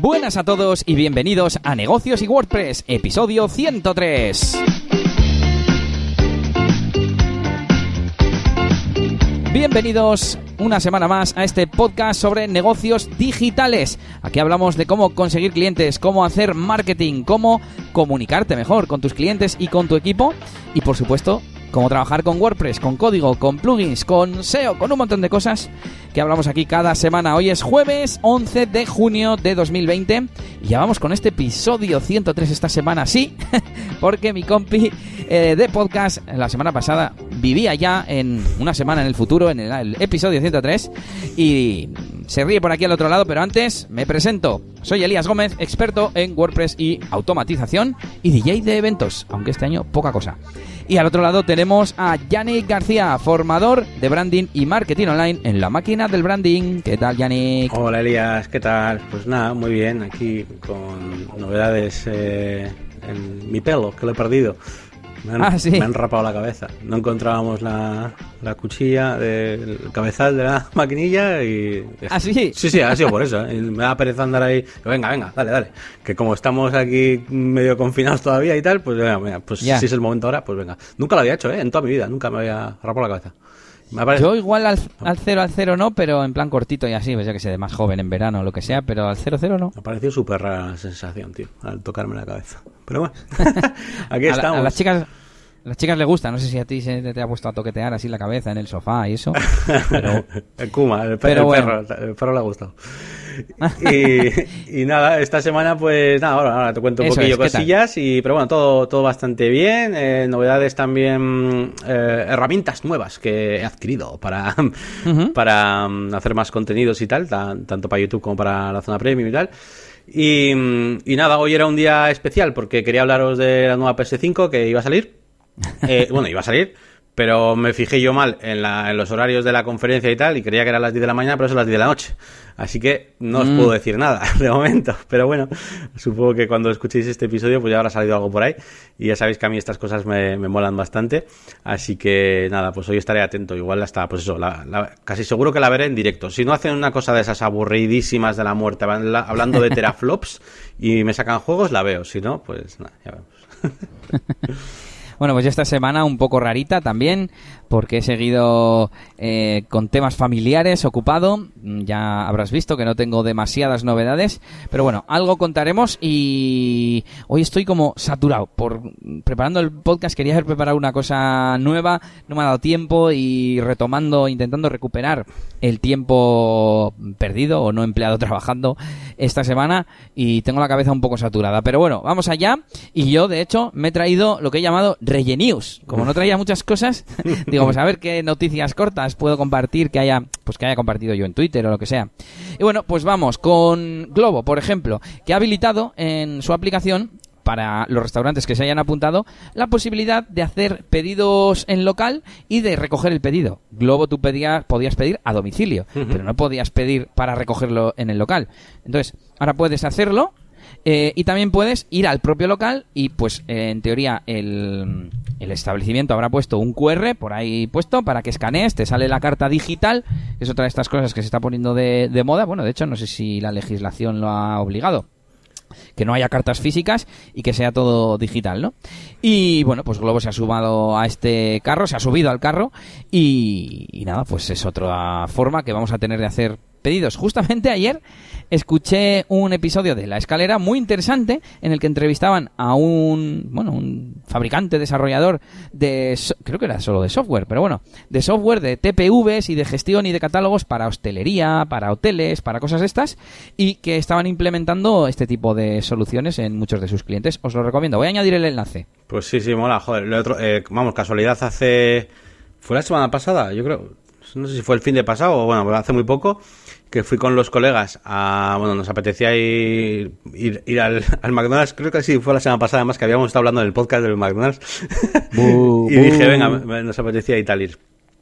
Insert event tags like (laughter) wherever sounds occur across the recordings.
Buenas a todos y bienvenidos a Negocios y WordPress, episodio 103. Bienvenidos una semana más a este podcast sobre negocios digitales. Aquí hablamos de cómo conseguir clientes, cómo hacer marketing, cómo comunicarte mejor con tus clientes y con tu equipo y por supuesto cómo trabajar con WordPress, con código, con plugins, con SEO, con un montón de cosas que hablamos aquí cada semana. Hoy es jueves 11 de junio de 2020 y ya vamos con este episodio 103 esta semana, sí, (laughs) porque mi compi eh, de podcast la semana pasada vivía ya en una semana en el futuro, en el, episodio 103 y se ríe por aquí al otro lado, pero antes me presento. Soy Elías Gómez, experto en WordPress y automatización y DJ de eventos, aunque este año poca cosa. Y al otro lado tenemos a Yannick García, formador de branding y marketing online en la máquina del branding. ¿Qué tal, Yannick? Hola, Elías, ¿qué tal? Pues nada, muy bien, aquí con novedades eh, en mi pelo, que lo he perdido. Me han, Ah, sí. me han rapado la cabeza. No encontrábamos la, la cuchilla del cabezal de la (laughs) maquinilla y... ¿Ah, sí? Sí, sí, ha sido por eso. ¿eh? Me da pereza andar ahí. Venga, venga, dale, dale. Que como estamos aquí medio confinados todavía y tal, pues venga, venga, pues Ya. si es el momento ahora, pues venga. Nunca lo había hecho, ¿eh? En toda mi vida. Nunca me había rapado la cabeza. Yo igual al, al cero al cero no, pero en plan cortito y así, pues ya que sé, de más joven en verano o lo que sea, pero al cero cero no. Me ha parecido súper rara la sensación, tío, al tocarme la cabeza. Pero bueno, (laughs) (laughs) aquí A, la- estamos. a las chicas las chicas les gusta, no sé si a ti se te ha puesto a toquetear así la cabeza en el sofá y eso, (laughs) pero el Kuma, el, pe- Pero el bueno. perro, el perro le ha gustado. (laughs) Y, y nada, esta semana pues nada, ahora, ahora te cuento un Eso poquillo es, cosillas, y, pero bueno, todo, todo bastante bien. eh, novedades también, eh, herramientas nuevas que he adquirido para, (laughs) para mm, hacer más contenidos y tal, tan- tanto para YouTube como para la zona premium y tal. Y, mm, y nada, hoy era un día especial porque quería hablaros de la nueva PS5 que iba a salir. Eh, bueno, iba a salir, pero me fijé yo mal en, la- en los horarios de la conferencia y tal, y creía que eran las 10 de la mañana, pero son las 10 de la noche. Así que no os Mm. puedo decir nada (laughs) de momento. Pero bueno, supongo que cuando escuchéis este episodio, pues ya habrá salido algo por ahí. Y ya sabéis que a mí estas cosas me, me molan bastante. Así que nada, pues hoy estaré atento. Igual hasta, pues eso, la- la- casi seguro que la veré en directo. Si no hacen una cosa de esas aburridísimas de la muerte, van la- hablando de teraflops (laughs) y me sacan juegos, la veo. Si no, pues nada, ya vemos. (laughs) Bueno, pues esta semana un poco rarita también, porque he seguido eh, con temas familiares, ocupado. Mm, Ya habrás visto que no tengo demasiadas novedades, pero bueno, algo contaremos y hoy estoy como saturado. Por preparando el podcast quería haber preparado una cosa nueva, no me ha dado tiempo y retomando, intentando recuperar el tiempo perdido o no empleado (laughs) trabajando esta semana y tengo la cabeza un poco saturada. Pero bueno, vamos allá y yo de hecho me he traído lo que he llamado Regenews. Como no traía muchas cosas, (laughs) pues a ver qué noticias cortas puedo compartir que haya, pues que haya compartido yo en Twitter o lo que sea. Y bueno, pues vamos con Globo, por ejemplo, que ha habilitado en su aplicación para los restaurantes que se hayan apuntado la posibilidad de hacer pedidos en local y de recoger el pedido. Globo tú pedías, podías pedir a domicilio, pero no podías pedir para recogerlo en el local. Entonces, ahora puedes hacerlo eh, y también puedes ir al propio local y pues eh, en teoría el, el establecimiento habrá puesto un QR por ahí puesto para que escanees, te sale la carta digital, que es otra de estas cosas que se está poniendo de, de moda. Bueno, de hecho no sé si la legislación lo ha obligado que no haya cartas físicas y que sea todo digital, ¿no? Y bueno, pues Globo se ha sumado a este carro, se ha subido al carro y, y nada, pues es otra forma que vamos a tener de hacer pedidos. Justamente ayer escuché un episodio de La Escalera muy interesante en el que entrevistaban a un, bueno, un fabricante, desarrollador de, creo que era solo de software, pero bueno, de software, de TPVs y de gestión y de catálogos para hostelería, para hoteles, para cosas estas y que estaban implementando este tipo de soluciones en muchos de sus clientes. Os lo recomiendo. Voy a añadir el enlace. Pues sí, sí, mola, joder. Lo otro, eh, vamos, casualidad hace... ¿Fue la semana pasada? Yo creo... No sé si fue el fin de pasado o bueno, hace muy poco que fui con los colegas a... Bueno, nos apetecía ir, ir, ir al, al McDonald's. Creo que sí, fue la semana pasada además que habíamos estado hablando en el podcast del McDonald's. (laughs) Y dije, venga, nos apetecía y tal ir.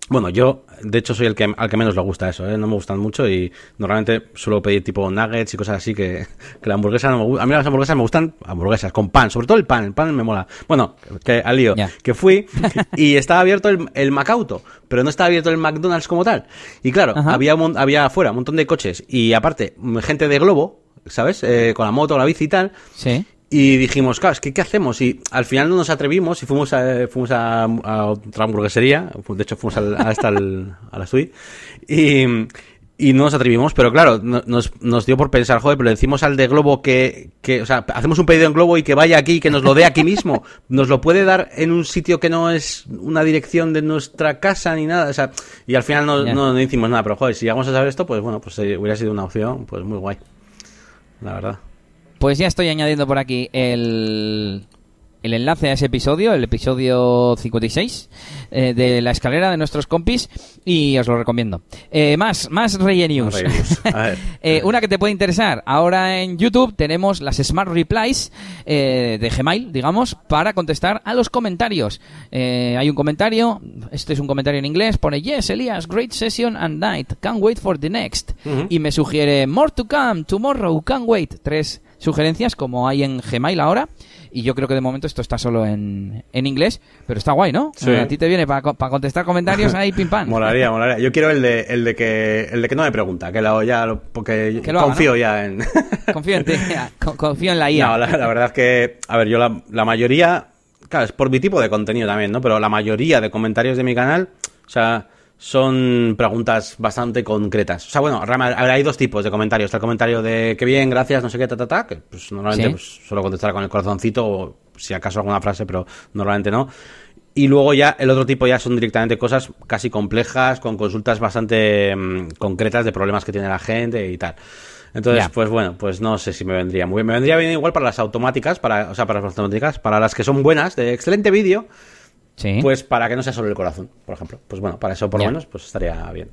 Bueno, yo, de hecho, soy el que al que menos le gusta eso, ¿eh? no me gustan mucho y normalmente suelo pedir tipo nuggets y cosas así que, (laughs) que la hamburguesa no me gusta. A mí las hamburguesas me gustan hamburguesas con pan, sobre todo el pan, el pan me mola. Bueno, que al lío, que fui (laughs) y estaba abierto el, el Macauto, pero no estaba abierto el McDonald's como tal. Y claro, Ajá. había, un había afuera un montón de coches y aparte gente de Globo ¿sabes? Eh, con la moto, con la bici y tal. Sí. Y dijimos, claro, es que ¿qué hacemos? Y al final no nos atrevimos y fuimos a, fuimos a, a otra hamburguesería. De hecho, fuimos al- hasta el- a la suite. Y, y no nos atrevimos, pero claro, no- nos, nos dio por pensar, joder, pero le decimos al de Globo que, que, o sea, hacemos un pedido en Globo y que vaya aquí, que nos lo dé aquí mismo. Nos lo puede dar en un sitio que no es una dirección de nuestra casa ni nada. O sea, y al final no, no, no hicimos nada, pero joder, si llegamos a saber esto, pues bueno, pues eh, hubiera sido una opción, pues muy guay. La verdad. Pues ya estoy añadiendo por aquí el, el enlace a ese episodio, el episodio 56 eh, de la escalera de nuestros compis y os lo recomiendo. Eh, más, más Rey News. Rey News. A ver. (laughs) Eh, una que te puede interesar. Ahora en YouTube tenemos las Smart Replies eh, de Gmail, digamos, para contestar a los comentarios. Eh, hay un comentario, este es un comentario en inglés, pone Yes, Elias, great session and night. Can't wait for the next. Y me sugiere More to come, tomorrow, can't wait. Tres sugerencias como hay en Gmail ahora. Y yo creo que de momento esto está solo en, en inglés, pero está guay, ¿no? Sí. A ti te viene para, para contestar comentarios ahí, pim pam. Molaría, (laughs) molaría. Yo quiero el de, el de que el de que no me pregunta, que lo ya lo- porque Que lo haga, confío ¿no? ya en (laughs) Confío en ti, co- confío en la IA. No, la, la verdad es que a ver, yo la, la mayoría, claro, es por mi tipo de contenido también, ¿no? Pero la mayoría de comentarios de mi canal, o sea, son preguntas bastante concretas. O sea, bueno, hay dos tipos de comentarios. Está el comentario de que bien, gracias, no sé qué, ta, ta, ta, que pues normalmente Sí. pues, contestar con el corazoncito o si acaso alguna frase, pero normalmente no. Y luego ya el otro tipo ya son directamente cosas casi complejas, con consultas bastante mm, concretas de problemas que tiene la gente y tal. Entonces, pues bueno, pues no sé si me vendría muy bien. Me vendría bien igual para las automáticas, para, o sea, para las automáticas, para las que son buenas, de excelente vídeo, Sí. pues para que no sea solo el corazón, por ejemplo. Pues bueno, para eso por lo menos, pues estaría bien.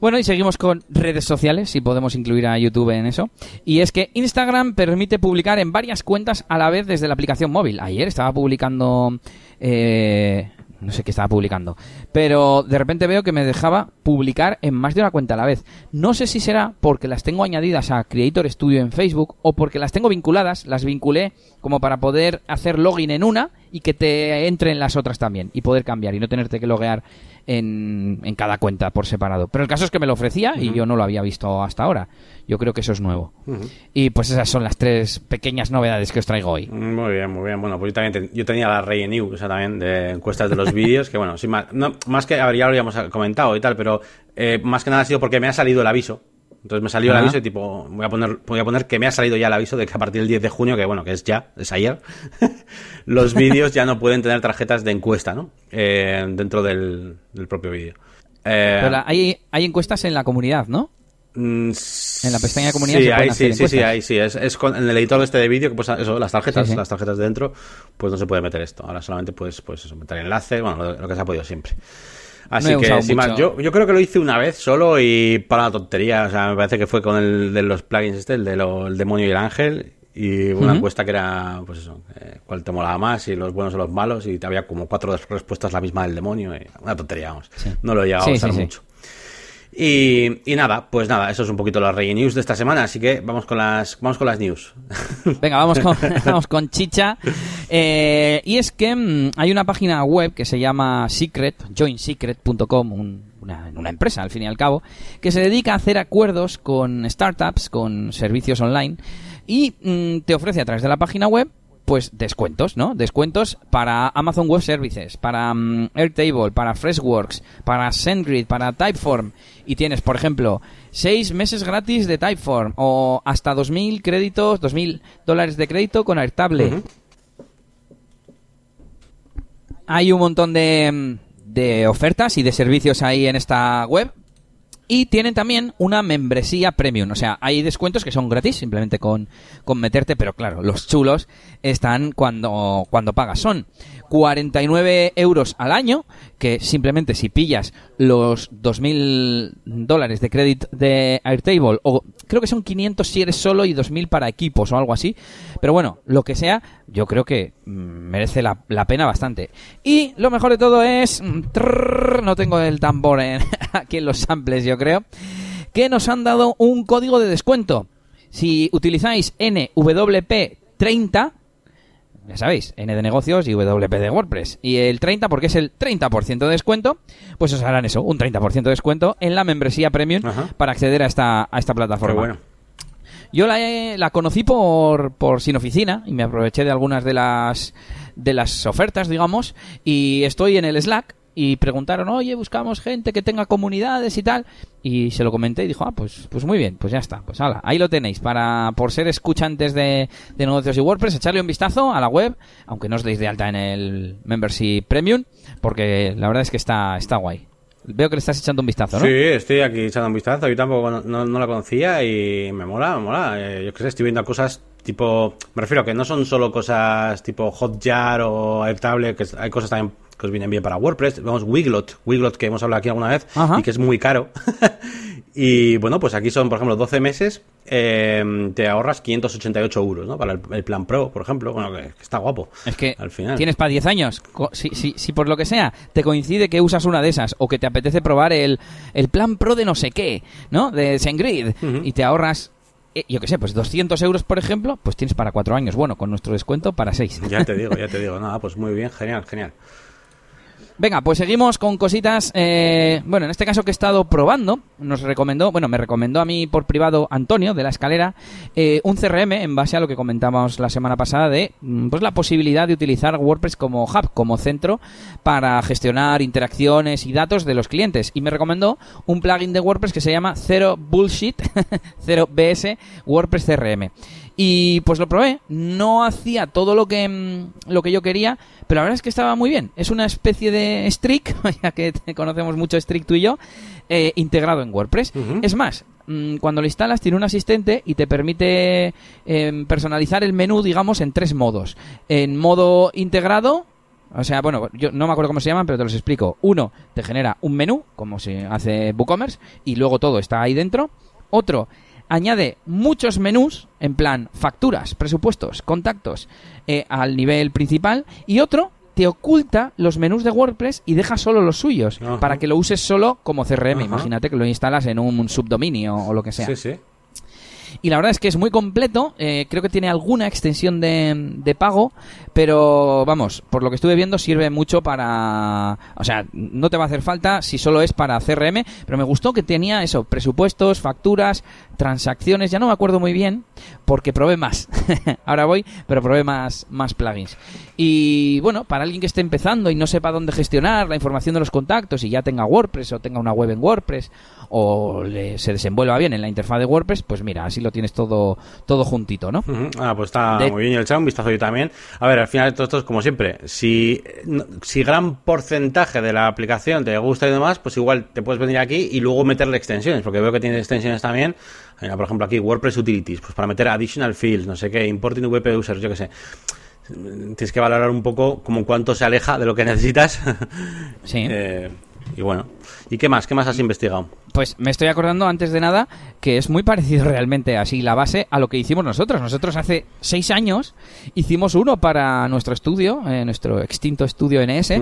Bueno, y seguimos con redes sociales, si podemos incluir a YouTube en eso. Y es que Instagram permite publicar en varias cuentas a la vez desde la aplicación móvil. Ayer estaba publicando... eh, no sé qué estaba publicando. Pero de repente veo que me dejaba publicar en más de una cuenta a la vez. No sé si será porque las tengo añadidas a Creator Studio en Facebook o porque las tengo vinculadas, las vinculé como para poder hacer login en una y que te entre en las otras también y poder cambiar y no tenerte que loguear en, en cada cuenta por separado. Pero el caso es que me lo ofrecía y yo no lo había visto hasta ahora. Yo creo que eso es nuevo. Y pues esas son las tres pequeñas novedades que os traigo hoy. Muy bien, muy bien. Bueno, pues yo también ten- yo tenía la Rey New, o sea, también de encuestas de los (laughs) vídeos, que bueno, sin más, no, más que, a ver, ya lo habíamos comentado y tal, pero eh, más que nada ha sido porque me ha salido el aviso. Entonces me salió el Ajá. aviso y tipo, voy a poner, voy a poner que me ha salido ya el aviso de que a partir del 10 de junio, que bueno, que es ya, es ayer, (laughs) los vídeos ya no pueden tener tarjetas de encuesta, ¿no? Eh, dentro del, del propio vídeo. Eh, Pero la- hay, hay encuestas en la comunidad, ¿no? Mm, En la pestaña de comunidad sí, se ahí, sí, sí, sí, ahí sí. Es, es con, en el editor de este de vídeo que pues eso, las tarjetas, Sí, sí. las tarjetas de dentro, pues no se puede meter esto. Ahora solamente puedes, pues eso, meter enlaces, bueno, lo, lo que se ha podido siempre. Así que, sin más, yo, yo creo que lo hice una vez solo y para la tontería. O sea, me parece que fue con el de los plugins este, el de lo- el demonio y el ángel. Y una encuesta que era, pues eso, eh, cuál te molaba más, y los buenos o los malos, y había como cuatro respuestas la misma del demonio. y una tontería, vamos. Sí. No lo he llegado Sí, a usar sí. mucho. Y, nada, pues nada, eso es un poquito la Rey News de esta semana, así que vamos con las, vamos con las news. (laughs) Venga, vamos con, (laughs) vamos con chicha. Eh, y es que mm, hay una página web que se llama Secret, joinsecret.com, un- una, una empresa al fin y al cabo, que se dedica a hacer acuerdos con startups, con servicios online, y mm, te ofrece a través de la página web pues descuentos, ¿no? Descuentos para Amazon Web Services, para mm, Airtable, para Freshworks, para SendGrid, para Typeform. Y tienes, por ejemplo, seis meses gratis de Typeform o hasta 2.000 créditos, 2.000 dólares de crédito con Airtable. Hay un montón de, mm, de ofertas y de servicios ahí en esta web. Y tienen también una membresía premium. O sea, hay descuentos que son gratis, simplemente con, con meterte, pero claro, los chulos están cuando, cuando pagas. Son 49 euros al año, que simplemente si pillas los 2.000 dólares de crédito de Airtable, o creo que son 500 si eres solo y 2.000 para equipos o algo así. Pero bueno, lo que sea, yo creo que mm, merece la, la pena bastante. Y lo mejor de todo es... mm, no tengo el tambor (laughs) aquí en los samples, yo creo. Que nos han dado un código de descuento. Si utilizáis NWP30, ya sabéis, N de negocios y WP de WordPress. Y el 30, porque es el 30% de descuento, pues os harán eso, un 30% de descuento en la membresía premium Ajá. para acceder a esta, a esta Qué plataforma. bueno. Yo la, la conocí por, por Sin Oficina y me aproveché de algunas de las, de las ofertas, digamos, y estoy en el Slack y preguntaron, oye, buscamos gente que tenga comunidades y tal. Y se lo comenté y dijo, ah, pues, pues muy bien, pues ya está. Pues hala, ahí lo tenéis. Para, por ser escuchantes de, de negocios y WordPress, echarle un vistazo a la web, aunque no os deis de alta en el Membership Premium, porque la verdad es que está, está guay. Veo que le estás echando un vistazo, ¿no? Sí, estoy aquí echando un vistazo. Yo tampoco no, no la conocía y me mola, me mola. Eh, yo qué sé, estoy viendo cosas tipo. Me refiero a que no son solo cosas tipo Hotjar o Airtable, que hay cosas también que os vienen bien para WordPress. Vamos, Wiglot, Wiglot que hemos hablado aquí alguna vez Ajá. y que es muy caro. (laughs) y bueno, pues aquí son, por ejemplo, 12 meses, eh, te ahorras 588 euros, ¿no? Para el, el plan Pro, por ejemplo. Bueno, que, que está guapo. Es que al final. tienes para 10 años. Si, si, si por lo que sea te coincide que usas una de esas o que te apetece probar el, el plan pro de no sé qué, ¿no? De SendGrid Ujú. y te ahorras, eh, yo qué sé, pues 200 euros, por ejemplo, pues tienes para 4 años. Bueno, con nuestro descuento para 6. Ya te (laughs) digo, ya te digo. Nada, pues muy bien, genial, genial. Venga, pues seguimos con cositas. eh, bueno, en este caso que he estado probando, nos recomendó, bueno, me recomendó a mí por privado Antonio de la escalera eh, un CRM en base a lo que comentábamos la semana pasada de mm, pues la posibilidad de utilizar WordPress como hub, como centro para gestionar interacciones y datos de los clientes. Y me recomendó un plugin de WordPress que se llama Zero Bullshit, (laughs) Zero BS WordPress CRM. Y pues lo probé, no hacía todo lo que, mm, lo que yo quería, pero la verdad es que estaba muy bien. Es una especie de Streak, (laughs) ya que te conocemos mucho Streak tú y yo, eh, integrado en WordPress. Es más, mm, cuando lo instalas tiene un asistente y te permite em, personalizar el menú, digamos, en tres modos. En modo integrado, o sea, bueno, yo no me acuerdo cómo se llaman, pero te los explico. Uno, te genera un menú, como se hace WooCommerce, y luego todo está ahí dentro. Otro, añade muchos menús, en plan facturas, presupuestos, contactos, eh, al nivel principal. Y otro, te oculta los menús de WordPress y deja solo los suyos, Ajá. para que lo uses solo como CRM. Ajá. Imagínate que lo instalas en un subdominio o lo que sea. Sí, sí. Y la verdad es que es muy completo. eh, creo que tiene alguna extensión de, de pago. Pero vamos, por lo que estuve viendo, sirve mucho para. O sea, no te va a hacer falta si solo es para CRM. Pero me gustó que tenía eso: presupuestos, facturas, transacciones. Ya no me acuerdo muy bien porque probé más. (laughs) Ahora voy, pero probé más, más plugins. Y bueno, para alguien que esté empezando y no sepa dónde gestionar la información de los contactos y ya tenga WordPress o tenga una web en WordPress o le- se desenvuelva bien en la interfaz de WordPress, pues mira, así lo tienes todo, todo juntito, ¿no? Ah, pues está De- muy bien. El echar un vistazo yo también. A ver, al final todo esto es como siempre. Si, si gran porcentaje de la aplicación te gusta y demás, pues igual te puedes venir aquí y luego meterle extensiones, porque veo que tiene extensiones también. Por ejemplo, aquí WordPress Utilities, pues para meter additional fields, no sé qué, importing WP users, yo qué sé. Tienes que valorar un poco como cuánto se aleja de lo que necesitas. (laughs) Sí. Eh, y bueno, ¿y qué más? ¿Qué más has investigado? Pues me estoy acordando antes de nada que es muy parecido (laughs) realmente así la base a lo que hicimos nosotros. Nosotros hace seis años hicimos uno para nuestro estudio, eh, nuestro extinto estudio NS,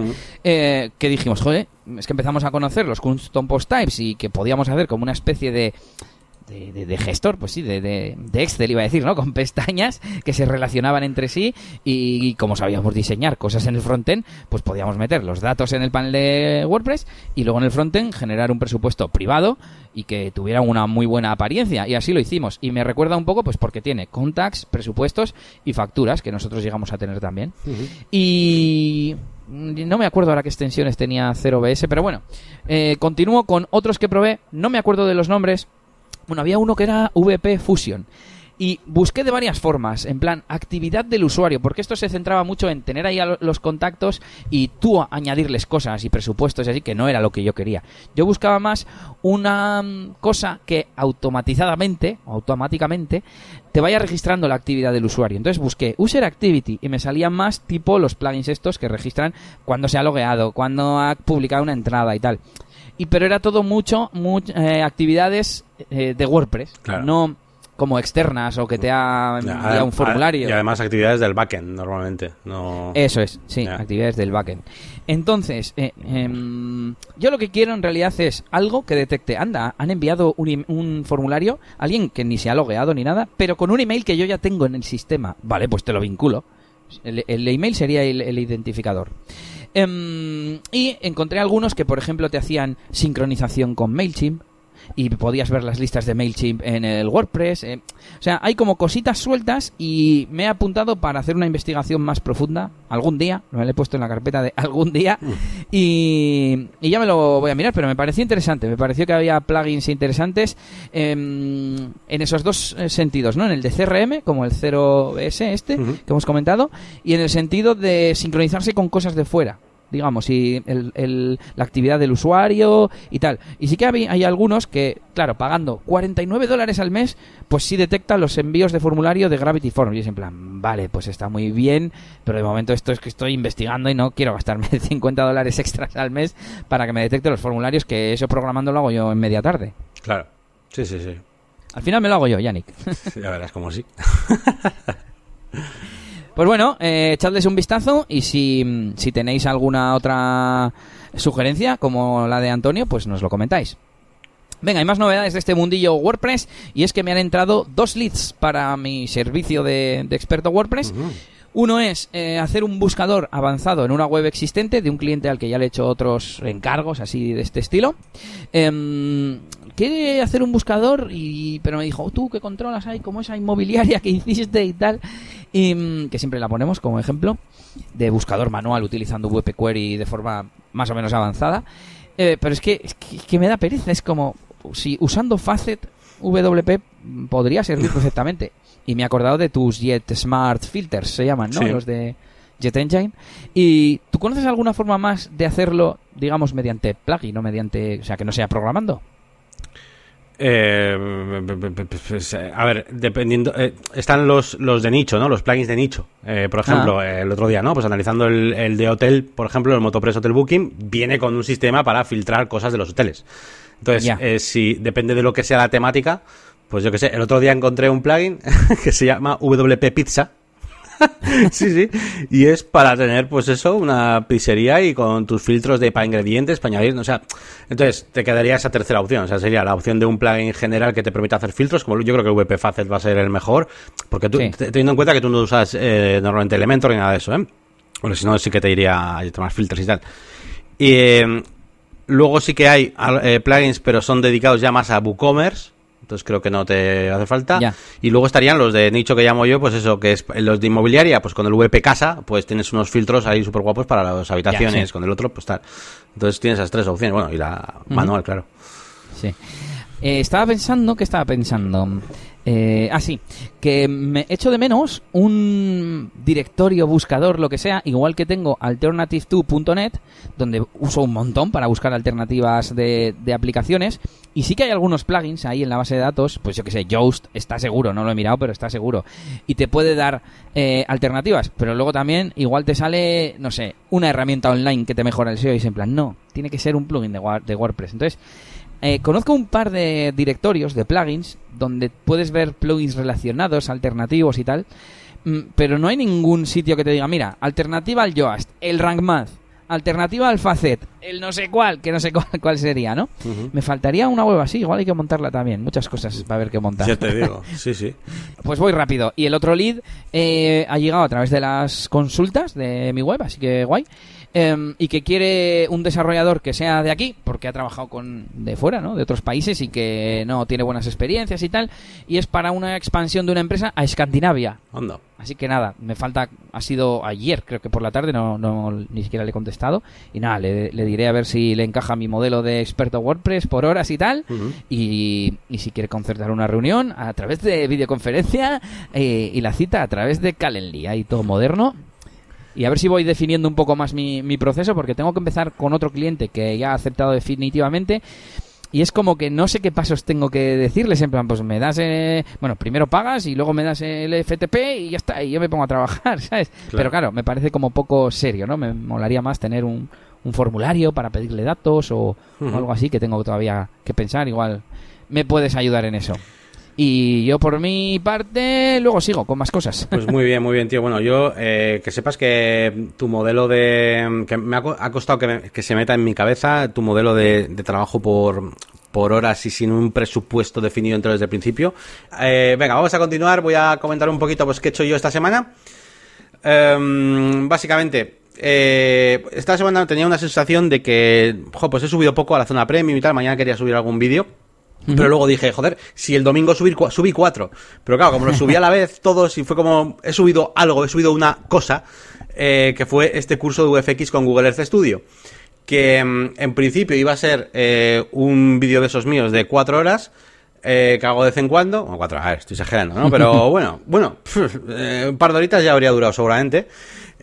eh, que dijimos, joder, es que empezamos a conocer los custom post types y que podíamos hacer como una especie de de, de- de gestor, pues sí, de, Excel iba a decir, ¿no? (laughs) Con pestañas que se relacionaban entre sí y, y como sabíamos diseñar cosas en el frontend, pues podíamos meter los datos en el panel de WordPress y luego en el frontend generar un presupuesto privado y que tuviera una muy buena apariencia y así lo hicimos y me recuerda un poco pues porque tiene contacts, presupuestos y facturas que nosotros llegamos a tener también y no me acuerdo ahora qué extensiones tenía 0BS, pero bueno, eh, continúo con otros que probé, no me acuerdo de los nombres. Bueno, había uno que era VP Fusion. Y busqué de varias formas, en plan actividad del usuario, porque esto se centraba mucho en tener ahí los contactos y tú añadirles cosas y presupuestos y así, que no era lo que yo quería. Yo buscaba más una mm, cosa que automatizadamente, automáticamente, te vaya registrando la actividad del usuario. Entonces busqué User Activity y me salían más tipo los plugins estos que registran cuando se ha logueado, cuando ha publicado una entrada y tal. Y pero era todo mucho, much- eh, actividades eh, de WordPress, Claro. no como externas o que te ha enviado un formulario. Y además actividades del backend, normalmente. No... Eso es, sí, Ya. actividades del backend. Entonces, eh, em, yo lo que quiero en realidad es algo que detecte, anda, han enviado un, un formulario, alguien que ni se ha logueado ni nada, pero con un email que yo ya tengo en el sistema. Vale, pues te lo vinculo. El, el email sería el, el identificador. Em, y encontré algunos que, por ejemplo, te hacían sincronización con MailChimp, y podías ver las listas de MailChimp en el WordPress. eh. O sea, hay como cositas sueltas y me he apuntado para hacer una investigación más profunda algún día. Lo he puesto en la carpeta de algún día y, y ya me lo voy a mirar, pero me pareció interesante. Me pareció que había plugins interesantes em, en esos dos eh, sentidos, ¿no? En el de CRM, como el 0S este que hemos comentado, y en el sentido de sincronizarse con cosas de fuera digamos, y el- el- la actividad del usuario y tal. Y sí que hay, hay algunos que, claro, pagando 49 dólares al mes, pues sí detecta los envíos de formulario de Gravity Forms. Y es en plan, vale, pues está muy bien, pero de momento esto es que estoy investigando y no quiero gastarme (laughs) 50 dólares extras al mes para que me detecte los formularios, que eso programando lo hago yo en media tarde. Claro. Sí, sí, sí. Al final me lo hago yo, Yannick. (laughs) Ya verás como sí. (laughs) Pues bueno, eh, echadles un vistazo y si, si tenéis alguna otra sugerencia, como la de Antonio, pues nos lo comentáis. Venga, hay más novedades de este mundillo WordPress y es que me han entrado dos leads para mi servicio de, experto WordPress. Uno es eh, hacer un buscador avanzado en una web existente de un cliente al que ya le he hecho otros encargos así de este estilo. Em, quiere hacer un buscador y pero me dijo tú que controlas ahí como esa inmobiliaria que (laughs) hiciste y tal y, mm, que siempre la ponemos como ejemplo de buscador manual utilizando WP Query de forma más o menos avanzada. Eh, pero es que, es que, que me da pereza, es como si usando Facet WP podría servir (laughs) perfectamente. Y me he acordado de tus Jet Smart Filters, se llaman, ¿no? Sí. Los de Jet Engine. ¿Y tú conoces alguna forma más de hacerlo, digamos, mediante plugin, no mediante, o sea, que no sea programando? Eh, pues, a ver, dependiendo. eh, están los, los de nicho, ¿no? Los plugins de nicho. Eh, por ejemplo, eh, el otro día, ¿no? Pues analizando el, el de hotel, por ejemplo, el Motopress Hotel Booking, viene con un sistema para filtrar cosas de los hoteles. Entonces, Ya. eh, si depende de lo que sea la temática, pues yo qué sé, el otro día encontré un plugin (laughs) que se llama WP Pizza. (laughs) sí, sí. Y es para tener, pues eso, una pizzería y con tus filtros de para ingredientes, para añadir, o sea, entonces te quedaría esa tercera opción, o sea, sería la opción de un plugin general que te permita hacer filtros, como yo creo que el WP Facet va a ser el mejor, porque tú, Sí. teniendo en cuenta que tú no usas eh, normalmente Elementor ni nada de eso, ¿eh? Bueno, si no, sí que te iría a tomar filtros y tal. Y eh, luego sí que hay eh, plugins, pero son dedicados ya más a WooCommerce. Entonces creo que no te hace falta. Ya. Y luego estarían los de nicho que llamo yo, pues eso, que es los de inmobiliaria, pues con el VP Casa, pues tienes unos filtros ahí súper guapos para las habitaciones, sí. con el otro, pues tal. Entonces tienes esas tres opciones, bueno, y la manual, claro. Sí. Eh, estaba pensando, ¿qué estaba pensando? Eh, ah, sí, que me echo de menos un directorio buscador, lo que sea, igual que tengo alternative2.net, donde uso un montón para buscar alternativas de, de aplicaciones. Y sí que hay algunos plugins ahí en la base de datos, pues yo que sé, Yoast está seguro, no lo he mirado, pero está seguro. Y te puede dar eh, alternativas, pero luego también igual te sale, no sé, una herramienta online que te mejora el SEO y es en plan, no, tiene que ser un plugin de, de WordPress. Entonces, eh, conozco un par de directorios de plugins donde puedes ver plugins relacionados, alternativos y tal, mm, pero no hay ningún sitio que te diga, mira, alternativa al Yoast, el Rank Math, alternativa al Facet, el no sé cuál, que no sé (laughs) cuál, cuál sería, ¿no? Me faltaría una web así, igual hay que montarla también, muchas cosas para ver qué montar. Ya te digo, (laughs) sí, sí. Pues voy rápido. Y el otro lead eh, ha llegado a través de las consultas de mi web, así que guay. Em, y que quiere un desarrollador que sea de aquí, porque ha trabajado con de fuera, ¿no? De otros países y que no tiene buenas experiencias y tal. Y es para una expansión de una empresa a Escandinavia. Anda. Así que nada, me falta, ha sido ayer, creo que por la tarde, no, no ni siquiera le he contestado. Y nada, le, le diré a ver si le encaja mi modelo de experto WordPress por horas y tal. Y si quiere concertar una reunión a través de videoconferencia eh, y la cita a través de Calendly, ahí todo moderno. Y a ver si voy definiendo un poco más mi, mi proceso, porque tengo que empezar con otro cliente que ya ha aceptado definitivamente. Y es como que no sé qué pasos tengo que decirles. En plan, pues me das. eh, bueno, primero pagas y luego me das el FTP y ya está. Y yo me pongo a trabajar, (laughs) ¿sabes? Pero claro, me parece como poco serio, ¿no? Me molaría más tener un, un formulario para pedirle datos o, algo así que tengo todavía que pensar. Igual me puedes ayudar en eso. Y yo por mi parte luego sigo con más cosas. Pues muy bien, muy bien, tío. Bueno, yo eh, que sepas que tu modelo de... que me ha, co- ha costado que, que se meta en mi cabeza tu modelo de, de trabajo por, por horas y sin un presupuesto definido entre desde el principio. Eh, venga, vamos a continuar. Voy a comentar un poquito pues qué he hecho yo esta semana. Em, básicamente, eh, esta semana tenía una sensación de que, jo, pues he subido poco a la zona premium y tal. Mañana quería subir algún vídeo. Pero luego dije, joder, si el domingo subir, subí cuatro. Pero claro, como lo subí a la vez todos y fue como, he subido algo, he subido una cosa, eh, que fue este curso de UFX con Google Earth Studio. Que mm, en principio iba a ser eh, un vídeo de esos míos de cuatro horas, eh, que hago de vez en cuando. Bueno, cuatro, a ver, estoy exagerando, ¿no? Pero (laughs) bueno, bueno, (laughs) un par de horitas ya habría durado seguramente.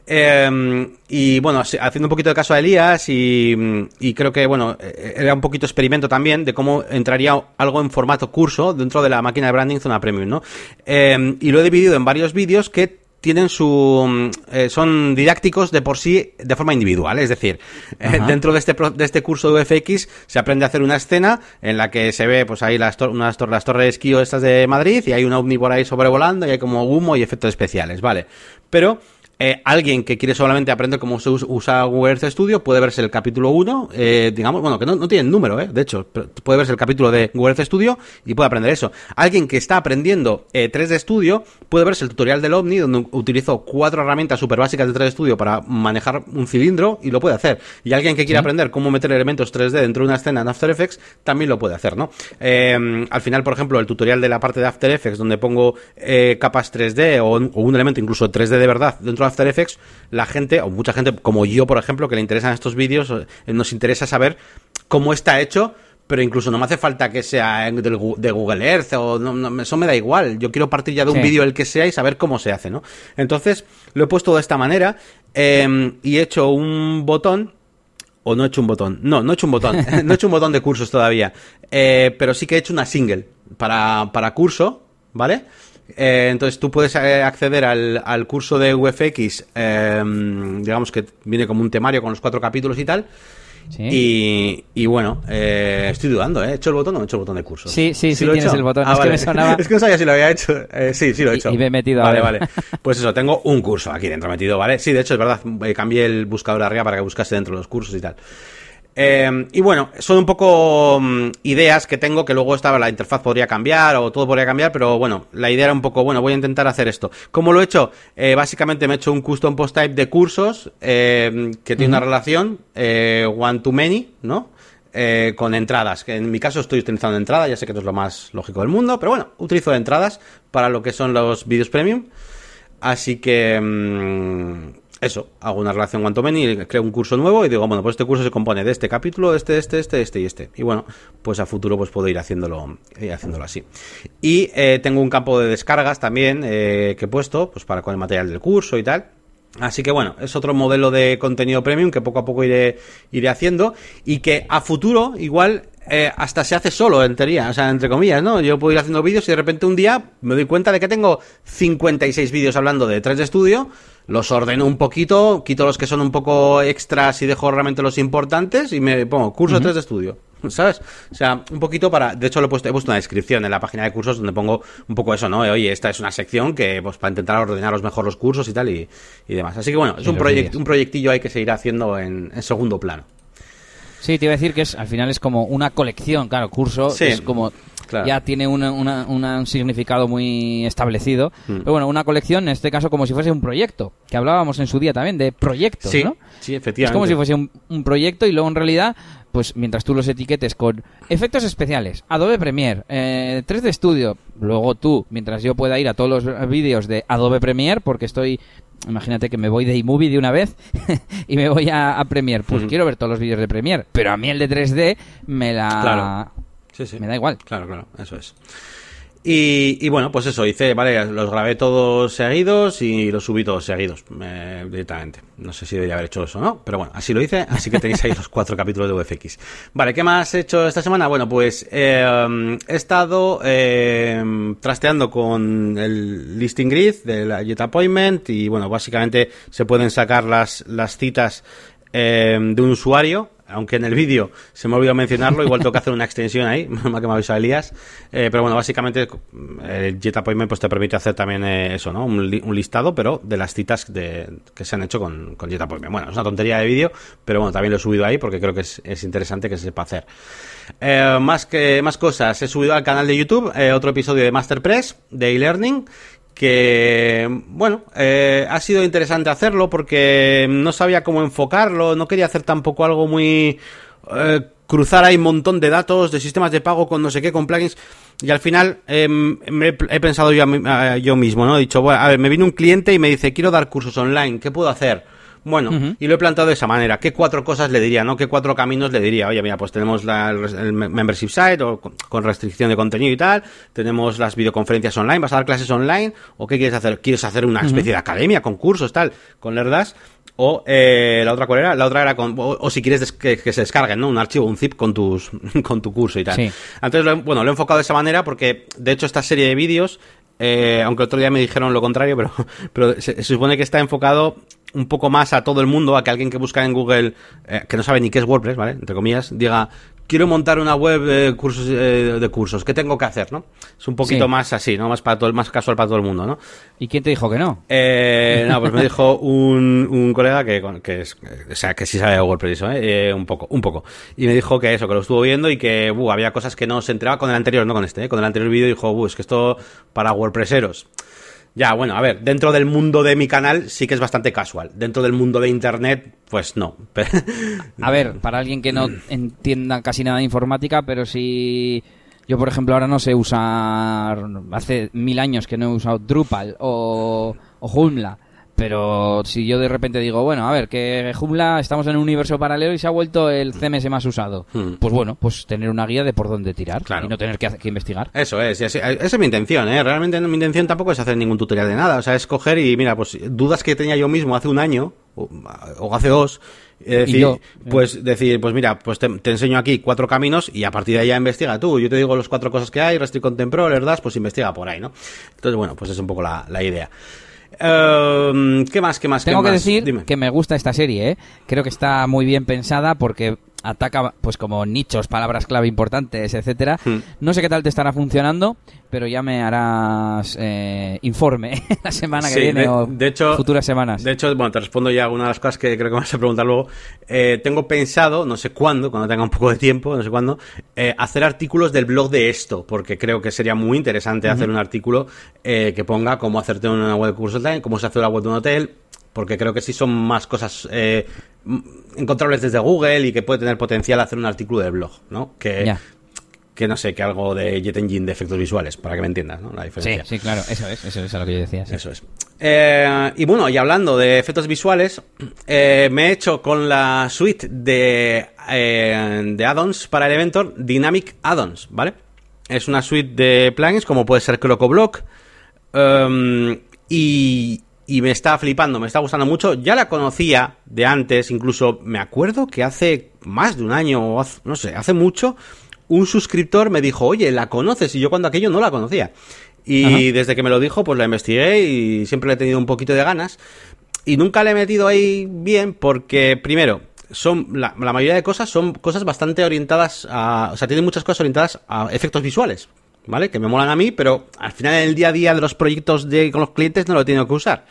Eh, y bueno, haciendo un poquito de caso a Elías y, y, creo que, bueno, era un poquito experimento también de cómo entraría algo en formato curso dentro de la máquina de branding Zona Premium, ¿no? Eh, y lo he dividido en varios vídeos que tienen su eh, son didácticos de por sí de forma individual. Es decir eh, dentro de este de este curso de UFX se aprende a hacer una escena en la que se ve pues ahí las, unas las torres de esquí estas de Madrid y hay una ovni por ahí sobrevolando y hay como humo y efectos especiales vale pero eh, alguien que quiere solamente aprender cómo se usa Google Earth Studio puede verse el capítulo 1, eh, digamos, bueno, que no, no tiene número, eh, de hecho, puede verse el capítulo de Google Earth Studio y puede aprender eso. Alguien que está aprendiendo 3D Studio puede verse el tutorial del OVNI donde utilizo cuatro herramientas súper básicas de 3D Studio para manejar un cilindro y lo puede hacer. Y alguien que quiere aprender cómo meter elementos 3D dentro de una escena en After Effects también lo puede hacer, ¿no? al final, por ejemplo, el tutorial de la parte de After Effects donde pongo capas 3D o, o un elemento incluso 3D de verdad dentro de After Effects, la gente, o mucha gente como yo, por ejemplo, que le interesan estos vídeos, eh, nos interesa saber cómo está hecho, pero incluso no me hace falta que sea de Google Earth o no, eso me da igual. Yo quiero partir ya de un vídeo el que sea y saber cómo se hace, ¿no? Entonces lo he puesto de esta manera em, y he hecho un botón o no he hecho un botón. No, no he hecho un botón. (laughs) no he hecho un botón de cursos todavía. Eh, pero sí que he hecho una single para, para curso, ¿vale? Eh, entonces tú puedes eh, acceder al, curso de UFX, em, digamos que viene como un temario con los cuatro capítulos y tal. Y, bueno, eh, estoy dudando, ¿eh? ¿He hecho el botón o no he hecho el botón de curso? Sí, sí, sí, tienes el botón. Ah, es que me sonaba. (laughs) es que no sabía si lo había hecho. sí, sí lo he hecho. Y, me he metido Vale, vale. Pues eso, tengo un curso aquí dentro metido, ¿vale? Sí, de hecho, es verdad. cambié el buscador arriba para que buscase dentro de los cursos y tal. Eh, y bueno, son un poco mm, ideas que tengo que luego estaba la interfaz podría cambiar o todo podría cambiar, pero bueno, la idea era un poco, bueno, voy a intentar hacer esto. ¿Cómo lo he hecho? Eh, básicamente me he hecho un custom post type de cursos eh, que tiene una relación one to many, ¿no? con entradas, que en mi caso estoy utilizando entradas, ya sé que no es lo más lógico del mundo, pero bueno, utilizo entradas para lo que son los vídeos premium. Así que... Mm, eso, hago una relación one y creo un curso nuevo y digo, bueno, pues este curso se compone de este capítulo, este, este, este, este y este. Y bueno, pues a futuro pues puedo ir haciéndolo, ir haciéndolo así. Y eh, tengo un campo de descargas también eh, que he puesto, pues para con el material del curso y tal. Así que bueno, es otro modelo de contenido premium que poco a poco iré, iré haciendo y que a futuro igual eh, hasta se hace solo, en teoría, o sea, entre comillas, ¿no? Yo puedo ir haciendo vídeos y de repente un día me doy cuenta de que tengo 56 vídeos hablando de 3 de estudio los ordeno un poquito, quito los que son un poco extras y dejo realmente los importantes y me pongo curso 3 de estudio. ¿Sabes? O sea, un poquito para. De hecho, lo he puesto, he puesto una descripción en la página de cursos donde pongo un poco eso, ¿no? Oye, esta es una sección que, pues, para intentar ordenaros mejor los cursos y tal y, demás. Así que bueno, es un, proyecto un proyectillo ahí que se irá haciendo en, segundo plano. Sí, te iba a decir que es, al final es como una colección, claro, curso es como ya tiene un significado muy establecido. Mm. Pero bueno, una colección, en este caso, como si fuese un proyecto, que hablábamos en su día también de proyectos, sí, ¿no? Sí, efectivamente. Es como si fuese un, proyecto y luego en realidad pues mientras tú los etiquetes con efectos especiales, Adobe Premiere, eh, 3D Studio, luego tú, mientras yo pueda ir a todos los vídeos de Adobe Premiere, porque estoy, imagínate que me voy de iMovie de una vez (laughs) y me voy a, Premiere, pues quiero ver todos los vídeos de Premiere, pero a mí el de 3D me la... Sí, sí. Me da igual. Claro, claro, eso es. Y, bueno, pues eso, hice, vale, los grabé todos seguidos y los subí todos seguidos eh, directamente. No sé si debería haber hecho eso o no, pero bueno, así lo hice, así que tenéis ahí los cuatro (laughs) capítulos de UFX. Vale, ¿qué más he hecho esta semana? Bueno, pues eh, he estado eh, trasteando con el listing grid de la Jet Appointment y bueno, básicamente se pueden sacar las, las citas de un usuario aunque en el vídeo se me ha olvidado mencionarlo, igual tengo que hacer una extensión ahí, (laughs) más que me avisado Elías. Eh, pero bueno, básicamente el Jet pues, te permite hacer también eh, eso, ¿no? Un, listado, pero de las citas que se han hecho con, con Jet. Bueno, es una tontería de vídeo, pero bueno, también lo he subido ahí porque creo que es, es interesante que se sepa hacer. Eh, más que más cosas, he subido al canal de YouTube otro episodio de Masterpress de e-learning que, bueno, eh, ha sido interesante hacerlo porque no sabía cómo enfocarlo, no quería hacer tampoco algo muy... Eh, cruzar ahí un montón de datos, de sistemas de pago con no sé qué, con plugins. Y al final em, he, pensado yo, yo mismo, ¿no? He dicho, bueno, a ver, me viene un cliente y me dice, quiero dar cursos online, ¿qué puedo hacer? Bueno, y lo he planteado de esa manera. ¿Qué cuatro cosas le diría, no? ¿Qué cuatro caminos le diría? Oye, mira, pues tenemos la, el, membership site o con, restricción de contenido y tal. Tenemos las videoconferencias online. ¿Vas a dar clases online? ¿O qué quieres hacer? ¿Quieres hacer una especie de academia con cursos, tal? Con Lerdas. O eh, la otra cuál era, la otra era con, o, si quieres que, se descarguen, ¿no? Un archivo, un zip con tus (laughs) con tu curso y tal. Entonces, bueno, lo he enfocado de esa manera porque de hecho esta serie de vídeos eh, aunque otro día me dijeron lo contrario, pero, (laughs) pero se, supone que está enfocado un poco más a todo el mundo, a que alguien que busca en Google, eh, que no sabe ni qué es WordPress, ¿vale? Entre comillas, diga, quiero montar una web de cursos, eh, de cursos, ¿qué tengo que hacer, no? Es un poquito más así, ¿no? Más para todo, más casual para todo el mundo, ¿no? ¿Y quién te dijo que no? Eh, no, pues me dijo (laughs) un, un colega que, que es, o sea, que sí sabe de WordPress, ¿eh? Un poco, un poco. Y me dijo que eso, que lo estuvo viendo y que, uh, había cosas que no se enteraba con el anterior, no con este, ¿eh? Con el anterior vídeo dijo, uh, es que esto para WordPresseros ya, bueno, a ver, dentro del mundo de mi canal sí que es bastante casual. Dentro del mundo de internet, pues no. (laughs) a ver, para alguien que no (clears throat) entienda casi nada de informática, pero si yo, por ejemplo, ahora no sé usar. Hace mil años que no he usado Drupal o, o Joomla. Pero si yo de repente digo, bueno, a ver, que Joomla estamos en un universo paralelo y se ha vuelto el CMS más usado, hmm. pues bueno, pues tener una guía de por dónde tirar y no tener que, investigar. Eso es, esa es mi intención, ¿eh? Realmente mi intención tampoco es hacer ningún tutorial de nada, o sea, es coger y mira, pues dudas que tenía yo mismo hace un año o, hace dos, eh, decir, pues decir, pues mira, pues te, enseño aquí cuatro caminos y a partir de ahí ya investiga tú. Yo te digo las cuatro cosas que hay, Restrict Content Pro, ¿verdad? Pues investiga por ahí, ¿no? Entonces, bueno, pues es un poco la, la idea. Em, ¿Qué más? ¿Qué más? Tengo que decir que me gusta esta serie, ¿eh? Creo que está muy bien pensada porque ataca pues como nichos, palabras clave importantes, etcétera. Hmm. No sé qué tal te estará funcionando, pero ya me harás eh, informe (laughs) la semana que viene o de hecho, futuras semanas. De hecho, bueno, te respondo ya una de las cosas que creo que me vas a preguntar luego. Eh, tengo pensado, no sé cuándo, cuando tenga un poco de tiempo, no sé cuándo, eh, hacer artículos del blog de esto, porque creo que sería muy interesante hacer un artículo que ponga cómo hacerte una web de curso online, cómo se hace una web de un hotel, porque creo que sí son más cosas encontrables desde Google y que puede tener potencial hacer un artículo de blog, ¿no? Que, que no sé, que algo de Jet Engine de efectos visuales, para que me entiendas, ¿no? La diferencia. Sí, sí, claro, eso es, eso es a lo que yo decía. Eso es. Eh, y bueno, y hablando de efectos visuales, eh, me he hecho con la suite de, eh, de add-ons para Elementor Dynamic Add-ons, ¿vale? Es una suite de plugins como puede ser CrocoBlock. Um, y, y me está flipando, me está gustando mucho. Ya la conocía de antes, incluso me acuerdo que hace más de un año, o no sé, hace mucho, un suscriptor me dijo, oye, ¿la conoces? Y yo cuando aquello no la conocía. Y desde que me lo dijo, pues la investigué y siempre le he tenido un poquito de ganas. Y nunca le he metido ahí bien porque, primero, son la, la mayoría de cosas son cosas bastante orientadas a... O sea, tienen muchas cosas orientadas a efectos visuales. ¿Vale? Que me molan a mí, pero al final en el día a día de los proyectos de, con los clientes no lo he tenido que usar.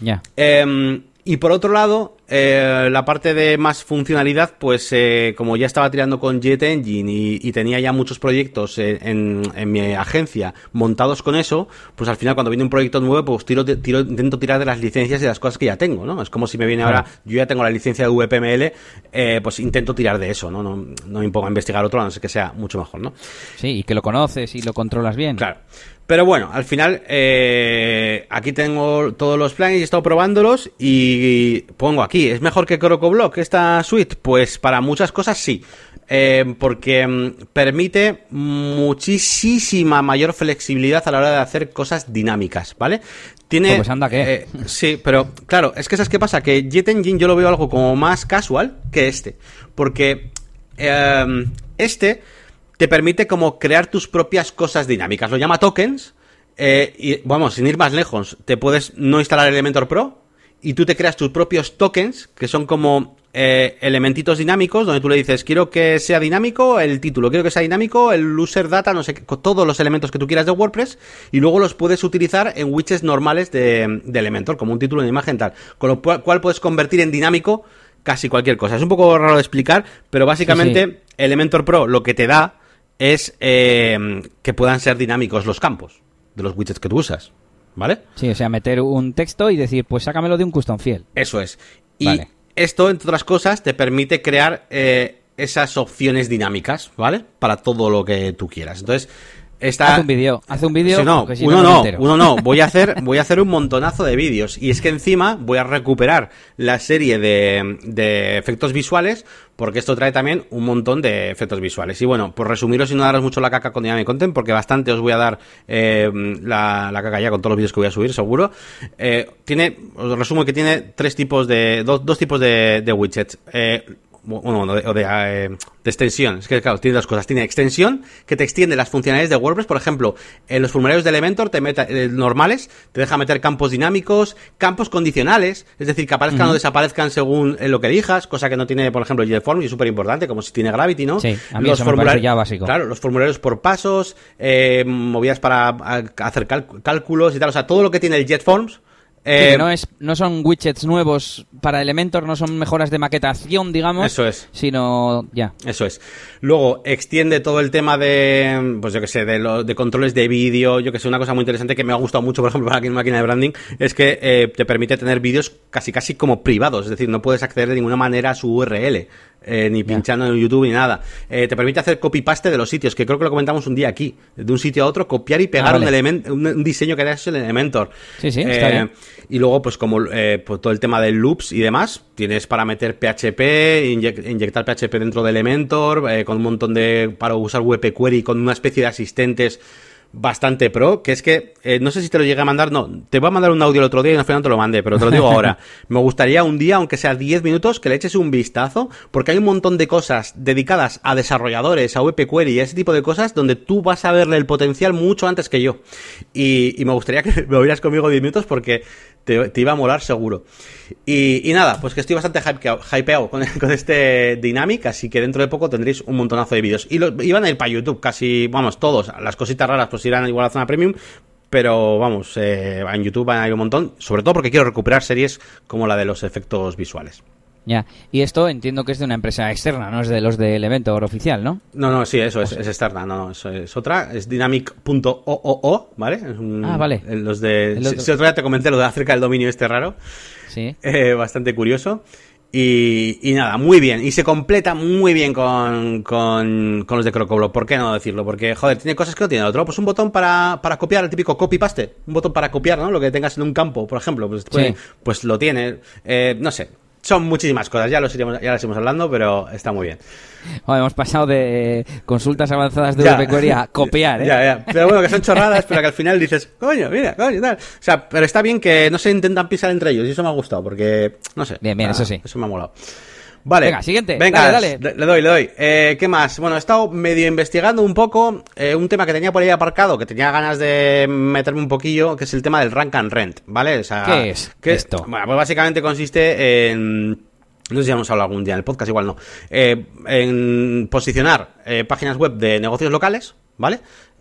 Ya. Em, y por otro lado, eh, la parte de más funcionalidad, pues eh, como ya estaba tirando con Jet Engine y, tenía ya muchos proyectos en, mi agencia montados con eso, pues al final cuando viene un proyecto nuevo, pues tiro, tiro, intento tirar de las licencias y de las cosas que ya tengo, ¿no? Es como si me viene ahora, yo ya tengo la licencia de VPML, eh, pues intento tirar de eso, ¿no? ¿no? No me pongo a investigar otro, a no ser que sea mucho mejor, ¿no? Sí, y que lo conoces y lo controlas bien. Claro. Pero bueno, al final eh, aquí tengo todos los planes y he estado probándolos y pongo aquí, ¿es mejor que CrocoBlock esta suite? Pues para muchas cosas sí, eh, porque mm, permite muchísima mayor flexibilidad a la hora de hacer cosas dinámicas, ¿vale? Tiene, pues anda, ¿qué? Eh, sí, pero claro, es que ¿sabes qué pasa? Que Jet Engine yo lo veo algo como más casual que este, porque este te permite como crear tus propias cosas dinámicas. Lo llama tokens. Eh, y vamos, sin ir más lejos, te puedes no instalar Elementor Pro y tú te creas tus propios tokens, que son como eh, elementitos dinámicos, donde tú le dices, quiero que sea dinámico el título, quiero que sea dinámico el user data, no sé, todos los elementos que tú quieras de WordPress, y luego los puedes utilizar en widgets normales de, Elementor, como un título de imagen tal, con lo cual, puedes convertir en dinámico casi cualquier cosa. Es un poco raro de explicar, pero básicamente Elementor Pro lo que te da es eh, que puedan ser dinámicos los campos de los widgets que tú usas. ¿Vale? Sí, o sea, meter un texto y decir, pues sácamelo de un custom field. Eso es. Y esto, entre otras cosas, te permite crear eh, esas opciones dinámicas, ¿vale? Para todo lo que tú quieras. Entonces, Está... Haz un vídeo, haz un vídeo. no, uno no, uno no. Voy a (laughs) hacer, voy a hacer un montonazo de vídeos. Y es que encima voy a recuperar la serie de, de, efectos visuales, porque esto trae también un montón de efectos visuales. Y bueno, por resumiros y no daros mucho la caca con Dynamic Content, porque bastante os voy a dar eh, la, la, caca ya con todos los vídeos que voy a subir, seguro. Eh, tiene, os resumo que tiene tres tipos de, dos, dos tipos de, de widgets. Eh, bueno, o de, eh, de, extensión. Es que, claro, tiene dos cosas. Tiene extensión, que te extiende las funcionalidades de WordPress. Por ejemplo, en los formularios de Elementor te meta, eh, normales, te deja meter campos dinámicos, campos condicionales, es decir, que aparezcan o desaparezcan según eh, lo que elijas, cosa que no tiene, por ejemplo, JetForm y es súper importante, como si tiene Gravity, ¿no? Sí, a mí los formularios ya básico. Claro, los formularios por pasos, eh, movidas para hacer cálculos y tal. O sea, todo lo que tiene el JetForms eh, no, es, no son widgets nuevos para Elementor, no son mejoras de maquetación, digamos. Eso es. Sino ya. Eso es. Luego, extiende todo el tema de, pues yo que sé, de, lo, de controles de vídeo. Yo que sé, una cosa muy interesante que me ha gustado mucho, por ejemplo, para (laughs) aquí en máquina de branding, es que eh, te permite tener vídeos casi casi como privados. Es decir, no puedes acceder de ninguna manera a su URL. Eh, ni pinchando en YouTube ni nada. Eh, te permite hacer copy-paste de los sitios, que creo que lo comentamos un día aquí. De un sitio a otro, copiar y pegar ah, un, elemento, un, diseño que hayas en Elementor. Sí, sí, está bien. Y luego, pues como pues todo el tema de loops y demás, tienes para meter PHP, inyectar PHP dentro de Elementor, con un montón de... para usar WP Query con una especie de asistentes bastante pro, que es que, eh, no sé si te lo llegué a mandar, no, te voy a mandar un audio el otro día y al final te lo mandé, pero te lo digo (laughs) ahora. Me gustaría un día, aunque sea 10 minutos, que le eches un vistazo, porque hay un montón de cosas dedicadas a desarrolladores, a WP Query y a ese tipo de cosas, donde tú vas a verle el potencial mucho antes que yo. Y, y me gustaría que (laughs) me oyeras conmigo 10 minutos porque te, iba a molar seguro. Y, nada, pues que estoy bastante hypeado (laughs) con, este Dynamic, así que dentro de poco tendréis un montonazo de vídeos. Y los, iban a ir para YouTube, casi, vamos, todos. Las cositas raras pues irán igual a la zona premium, pero vamos, eh, en YouTube van a ir un montón, sobre todo porque quiero recuperar series como la de los efectos visuales. Ya, y esto entiendo que es de una empresa externa, no es de los del evento oficial, ¿no? No, no, sí, eso es, es externa, no, no, eso es otra, es dynamic.oo, ¿vale? ah, vale. Los de, si, otro día te comenté lo de acerca del dominio este raro, sí. Eh, bastante curioso. Y, y, nada, muy bien. Y se completa muy bien con, con, con los de Crocoblo. ¿Por qué no decirlo? Porque, joder, tiene cosas que no tiene otro. Pues un botón para, para copiar, el típico copy-paste. Un botón para copiar, ¿no? Lo que tengas en un campo, por ejemplo. Pues, pues lo tiene. Eh, no sé son muchísimas cosas, ya, los iremos, ya las iremos hablando, pero está muy bien. hemos pasado de consultas avanzadas de WP a (laughs) copiar, ¿eh? Ya, ya. Pero bueno, que son chorradas, pero que al final dices, coño, mira, coño, tal. O sea, pero está bien que no se intentan pisar entre ellos, y eso me ha gustado, porque, no sé. Bien, bien, eso sí. Eso me ha molado. Vale. Venga, siguiente. Venga, dale, Le doy, le doy. Eh, ¿Qué más? Bueno, he estado medio investigando un poco eh, un tema que tenía por ahí aparcado, que tenía ganas de meterme un poquillo, que es el tema del rank and rent, ¿vale? O sea, ¿Qué es esto? Bueno, pues básicamente consiste en... No sé si hemos hablado algún día en el podcast, igual no. Eh, en posicionar páginas web de negocios locales, ¿vale?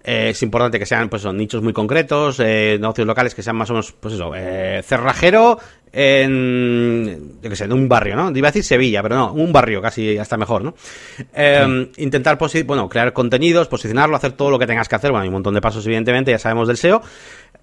Es importante que sean pues son nichos muy concretos, negocios locales que sean más o menos, pues eso, cerrajero en, yo qué sé, en un barrio, ¿no? Iba a decir Sevilla, pero no, un barrio casi hasta mejor, ¿no? Eh, intentar, bueno, crear contenidos, posicionarlo, hacer todo lo que tengas que hacer, bueno, hay un montón de pasos, evidentemente, ya sabemos del SEO,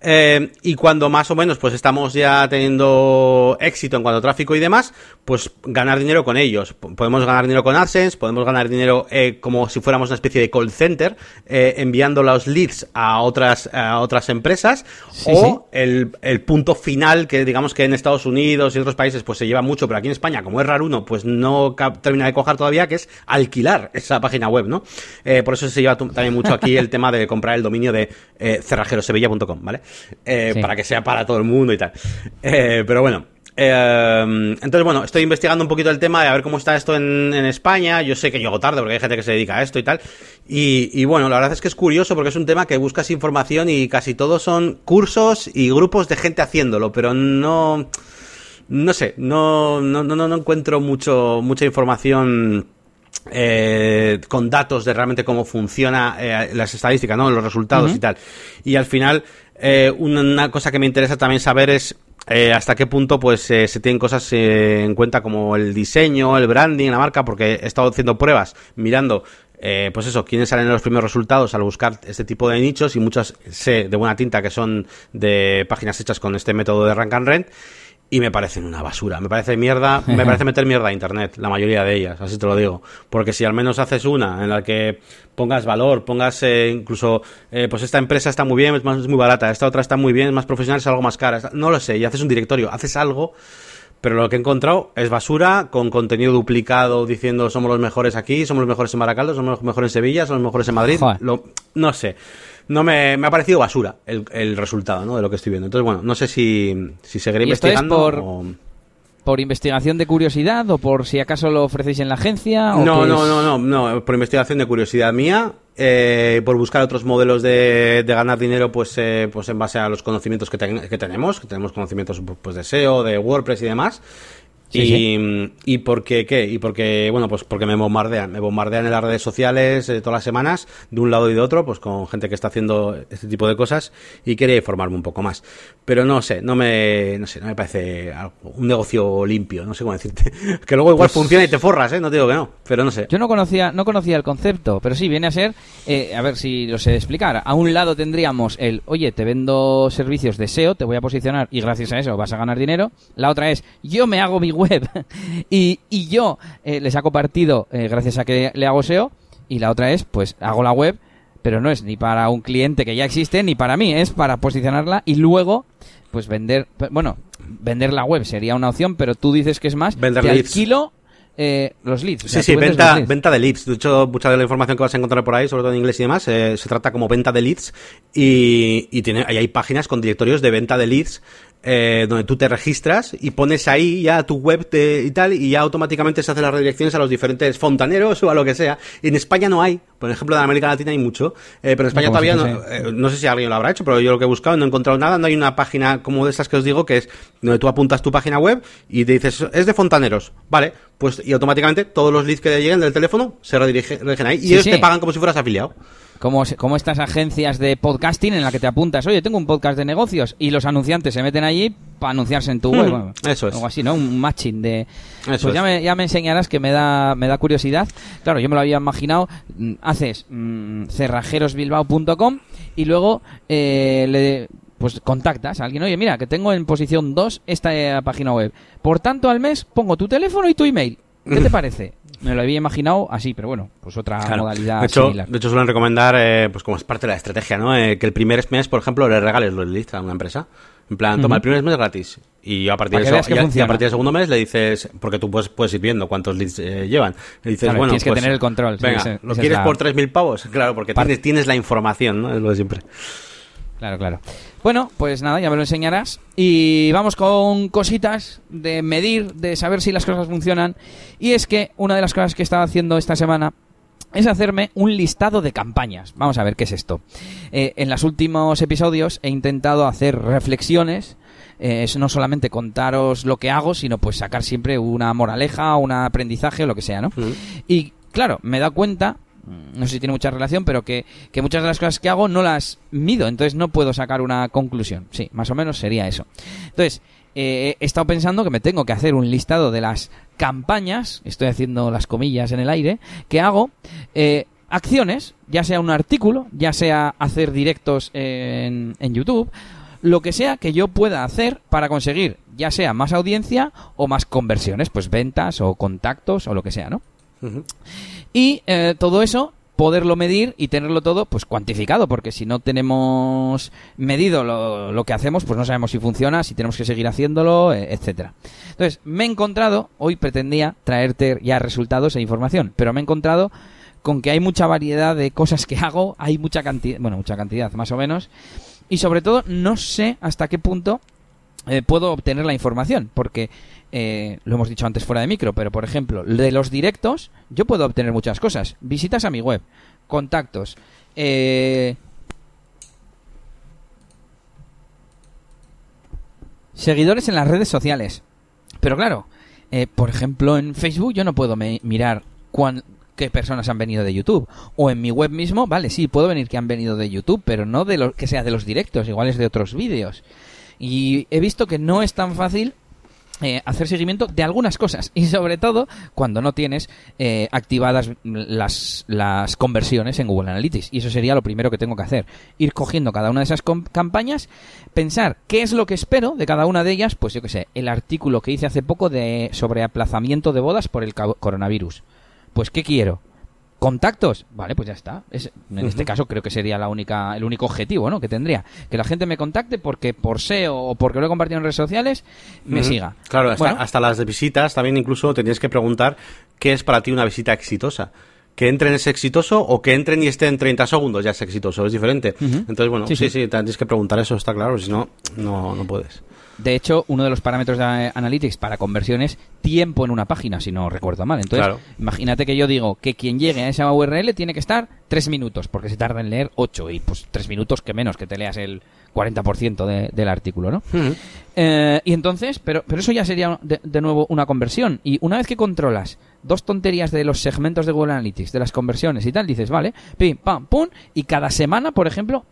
eh, y cuando más o menos pues estamos ya teniendo éxito en cuanto a tráfico y demás, pues ganar dinero con ellos. Podemos ganar dinero con AdSense, podemos ganar dinero eh, como si fuéramos una especie de call center, eh, enviando los leads a otras, a otras empresas, o El, el, punto final que digamos que en Estados Unidos y otros países pues se lleva mucho, pero aquí en España, como es raro uno, pues no termina de cojar todavía, que es alquilar esa página web, ¿no? por eso se lleva también mucho aquí el tema de comprar el dominio de cerrajerosevilla.com, ¿vale? Eh, para que sea para todo el mundo y tal. Eh, pero bueno. Eh, entonces, bueno, estoy investigando un poquito el tema de a ver cómo está esto en, España. Yo sé que llego tarde porque hay gente que se dedica a esto y tal. Y, bueno, la verdad es que es curioso porque es un tema que buscas información y casi todos son cursos y grupos de gente haciéndolo, pero no. No sé, no, no, no, no encuentro mucho, mucha información eh, con datos de realmente cómo funciona eh, las estadísticas, ¿no? Los resultados y tal. Y al final, eh, una, cosa que me interesa también saber es eh, hasta qué punto pues se tienen cosas en cuenta como el diseño, el branding, la marca, porque he estado haciendo pruebas, mirando pues eso, quiénes salen los primeros resultados al buscar este tipo de nichos y muchas sé de buena tinta que son de páginas hechas con este método de rank and rent y me parecen una basura. Me parece mierda, me (laughs) parece meter mierda a internet, la mayoría de ellas, así te lo digo. Porque si al menos haces una en la que pongas valor, pongas eh, incluso, eh, pues esta empresa está muy bien, es, más, es muy barata, esta otra está muy bien, es más profesional, es algo más cara, no lo sé, y haces un directorio, haces algo pero lo que he encontrado es basura con contenido duplicado diciendo somos los mejores aquí, somos los mejores en Baracaldo, somos los mejores en Sevilla, somos los mejores en Madrid. Lo, no sé. No me, me, ha parecido basura el, el, resultado ¿no? de lo que estoy viendo. Entonces, bueno, no sé si, si seguiré investigando por... o ¿Por investigación de curiosidad o por si acaso lo ofrecéis en la agencia? no, no, no, no, no, por investigación de curiosidad mía, eh, por buscar otros modelos de, de ganar dinero, pues, eh, pues en base a los conocimientos que, que tenemos, que tenemos conocimientos pues, de SEO, de WordPress y demás. Sí, y, sí. y porque qué y porque bueno pues porque me bombardean. Me bombardean en las redes sociales eh, todas las semanas de un lado y de otro pues con gente que está haciendo este tipo de cosas y quería informarme un poco más. Pero no sé no me no sé no me parece un negocio limpio no sé cómo decirte. (laughs) Que luego igual pues... funciona y te forras eh no te digo que no pero no sé. Yo no conocía no conocía el concepto pero sí viene a ser eh, a ver si lo sé explicar. A un lado tendríamos el oye te vendo servicios de SEO te voy a posicionar y gracias a eso vas a ganar dinero la otra es yo me hago mi web y, y, yo eh, le saco partido eh, gracias a que le hago SEO y la otra es pues hago la web pero no es ni para un cliente que ya existe ni para mí es para posicionarla y luego pues vender bueno vender la web sería una opción pero tú dices que es más vender te leads. alquilo eh, los leads. O sea, sí, sí, venta, leads. venta de leads. De hecho, mucha de la información que vas a encontrar por ahí, sobre todo en inglés y demás, eh, se trata como venta de leads y, y tiene, ahí hay páginas con directorios de venta de leads eh, donde tú te registras y pones ahí ya tu web te, y tal, y ya automáticamente se hacen las redirecciones a los diferentes fontaneros o a lo que sea. En España no hay, por ejemplo, en América Latina hay mucho, eh, pero en España no, todavía no, eh, no sé si alguien lo habrá hecho, pero yo lo que he buscado no he encontrado nada, no hay una página como de estas que os digo, que es donde tú apuntas tu página web y te dices, es de fontaneros, vale, pues y automáticamente todos los leads que lleguen del teléfono se redirigen ahí y sí, ellos sí. te pagan como si fueras afiliado. Como, como, estas agencias de podcasting en la que te apuntas, oye, tengo un podcast de negocios y los anunciantes se meten allí para anunciarse en tu web. Bueno, Eso es. Algo así, ¿no? Un matching de... Eso pues ya, es. me, ya me enseñarás que me da, me da curiosidad. Claro, yo me lo había imaginado. Haces mmm, cerrajerosbilbao.com y luego eh, le pues contactas a alguien, oye, mira, que tengo en posición 2 esta eh, página web. Por tanto, al mes pongo tu teléfono y tu email. ¿Qué te (laughs) parece? Me lo había imaginado así, pero bueno, pues otra claro. modalidad de hecho, similar. De hecho, suelen recomendar, eh, pues como es parte de la estrategia, ¿no? Eh, que el primer mes, por ejemplo, le regales los leads a una empresa. En plan, toma, uh -huh. el primer mes gratis. Y a partir, de eso, que y a partir del segundo mes le dices, porque tú puedes, puedes ir viendo cuántos leads eh, llevan. Le dices, claro, bueno, tienes pues, que tener el control. Venga, sí, ¿lo quieres la... por 3.000 pavos? Claro, porque tienes, tienes la información, ¿no? Es lo de siempre. Claro, claro. Bueno, pues nada, ya me lo enseñarás. Y vamos con cositas de medir, de saber si las cosas funcionan. Y es que una de las cosas que estaba haciendo esta semana es hacerme un listado de campañas. Vamos a ver qué es esto. Eh, en los últimos episodios he intentado hacer reflexiones. Eh, es no solamente contaros lo que hago, sino pues sacar siempre una moraleja, un aprendizaje o lo que sea, ¿no? Mm. Y claro, me he dado cuenta no sé si tiene mucha relación, pero que, que, muchas de las cosas que hago no las mido, entonces no puedo sacar una conclusión. Sí, más o menos sería eso. Entonces, eh, he estado pensando que me tengo que hacer un listado de las campañas, estoy haciendo las comillas en el aire, que hago, eh, acciones, ya sea un artículo, ya sea hacer directos en, en YouTube, lo que sea que yo pueda hacer para conseguir ya sea más audiencia o más conversiones, pues ventas o contactos o lo que sea, ¿no? Y eh, todo eso poderlo medir y tenerlo todo pues cuantificado porque si no tenemos medido lo, lo, que hacemos pues no sabemos si funciona si tenemos que seguir haciéndolo eh, etcétera. Entonces me he encontrado hoy pretendía traerte ya resultados e información pero me he encontrado con que hay mucha variedad de cosas que hago hay mucha cantidad bueno mucha cantidad más o menos y sobre todo no sé hasta qué punto eh, puedo obtener la información porque eh, lo hemos dicho antes fuera de micro, pero por ejemplo, de los directos, yo puedo obtener muchas cosas. Visitas a mi web, contactos, eh, seguidores en las redes sociales. Pero claro, eh, por ejemplo, en Facebook yo no puedo mirar cuán, qué personas han venido de YouTube. O en mi web mismo, vale, sí, puedo venir que han venido de YouTube, pero no de lo que sea de los directos, igual es de otros vídeos. Y he visto que no es tan fácil eh, hacer seguimiento de algunas cosas. (laughs) Y sobre todo cuando no tienes eh, activadas las, las conversiones en Google Analytics. Y eso sería lo primero que tengo que hacer. Ir cogiendo cada una de esas campañas pensar qué es lo que espero de cada una de ellas pues yo que sé el artículo que hice hace poco de sobre aplazamiento de bodas por el coronavirus. Pues qué quiero contactos, vale, pues ya está. en este caso creo que sería la única, el único objetivo, ¿no? Que tendría que la gente me contacte porque por SEO o porque lo he compartido en redes sociales me siga. Claro, hasta, las visitas también incluso tendrías que preguntar qué es para ti una visita exitosa que entren es exitoso o que entren y estén 30 segundos ya es exitoso, es diferente. Entonces, bueno, sí, sí, sí, tienes que preguntar eso, está claro, si no, no, no puedes. De hecho, uno de los parámetros de Analytics para conversión es tiempo en una página, si no recuerdo mal. Entonces, imagínate que yo digo que quien llegue a esa URL tiene que estar tres minutos, porque se tarda en leer ocho, y pues tres minutos que menos que te leas el 40% del artículo, ¿no? Eh, y entonces, pero, pero eso ya sería de, de, nuevo una conversión. Y una vez que controlas dos tonterías de los segmentos de Google Analytics, de las conversiones y tal, dices, vale, pim, pam, pum, y cada semana, por ejemplo,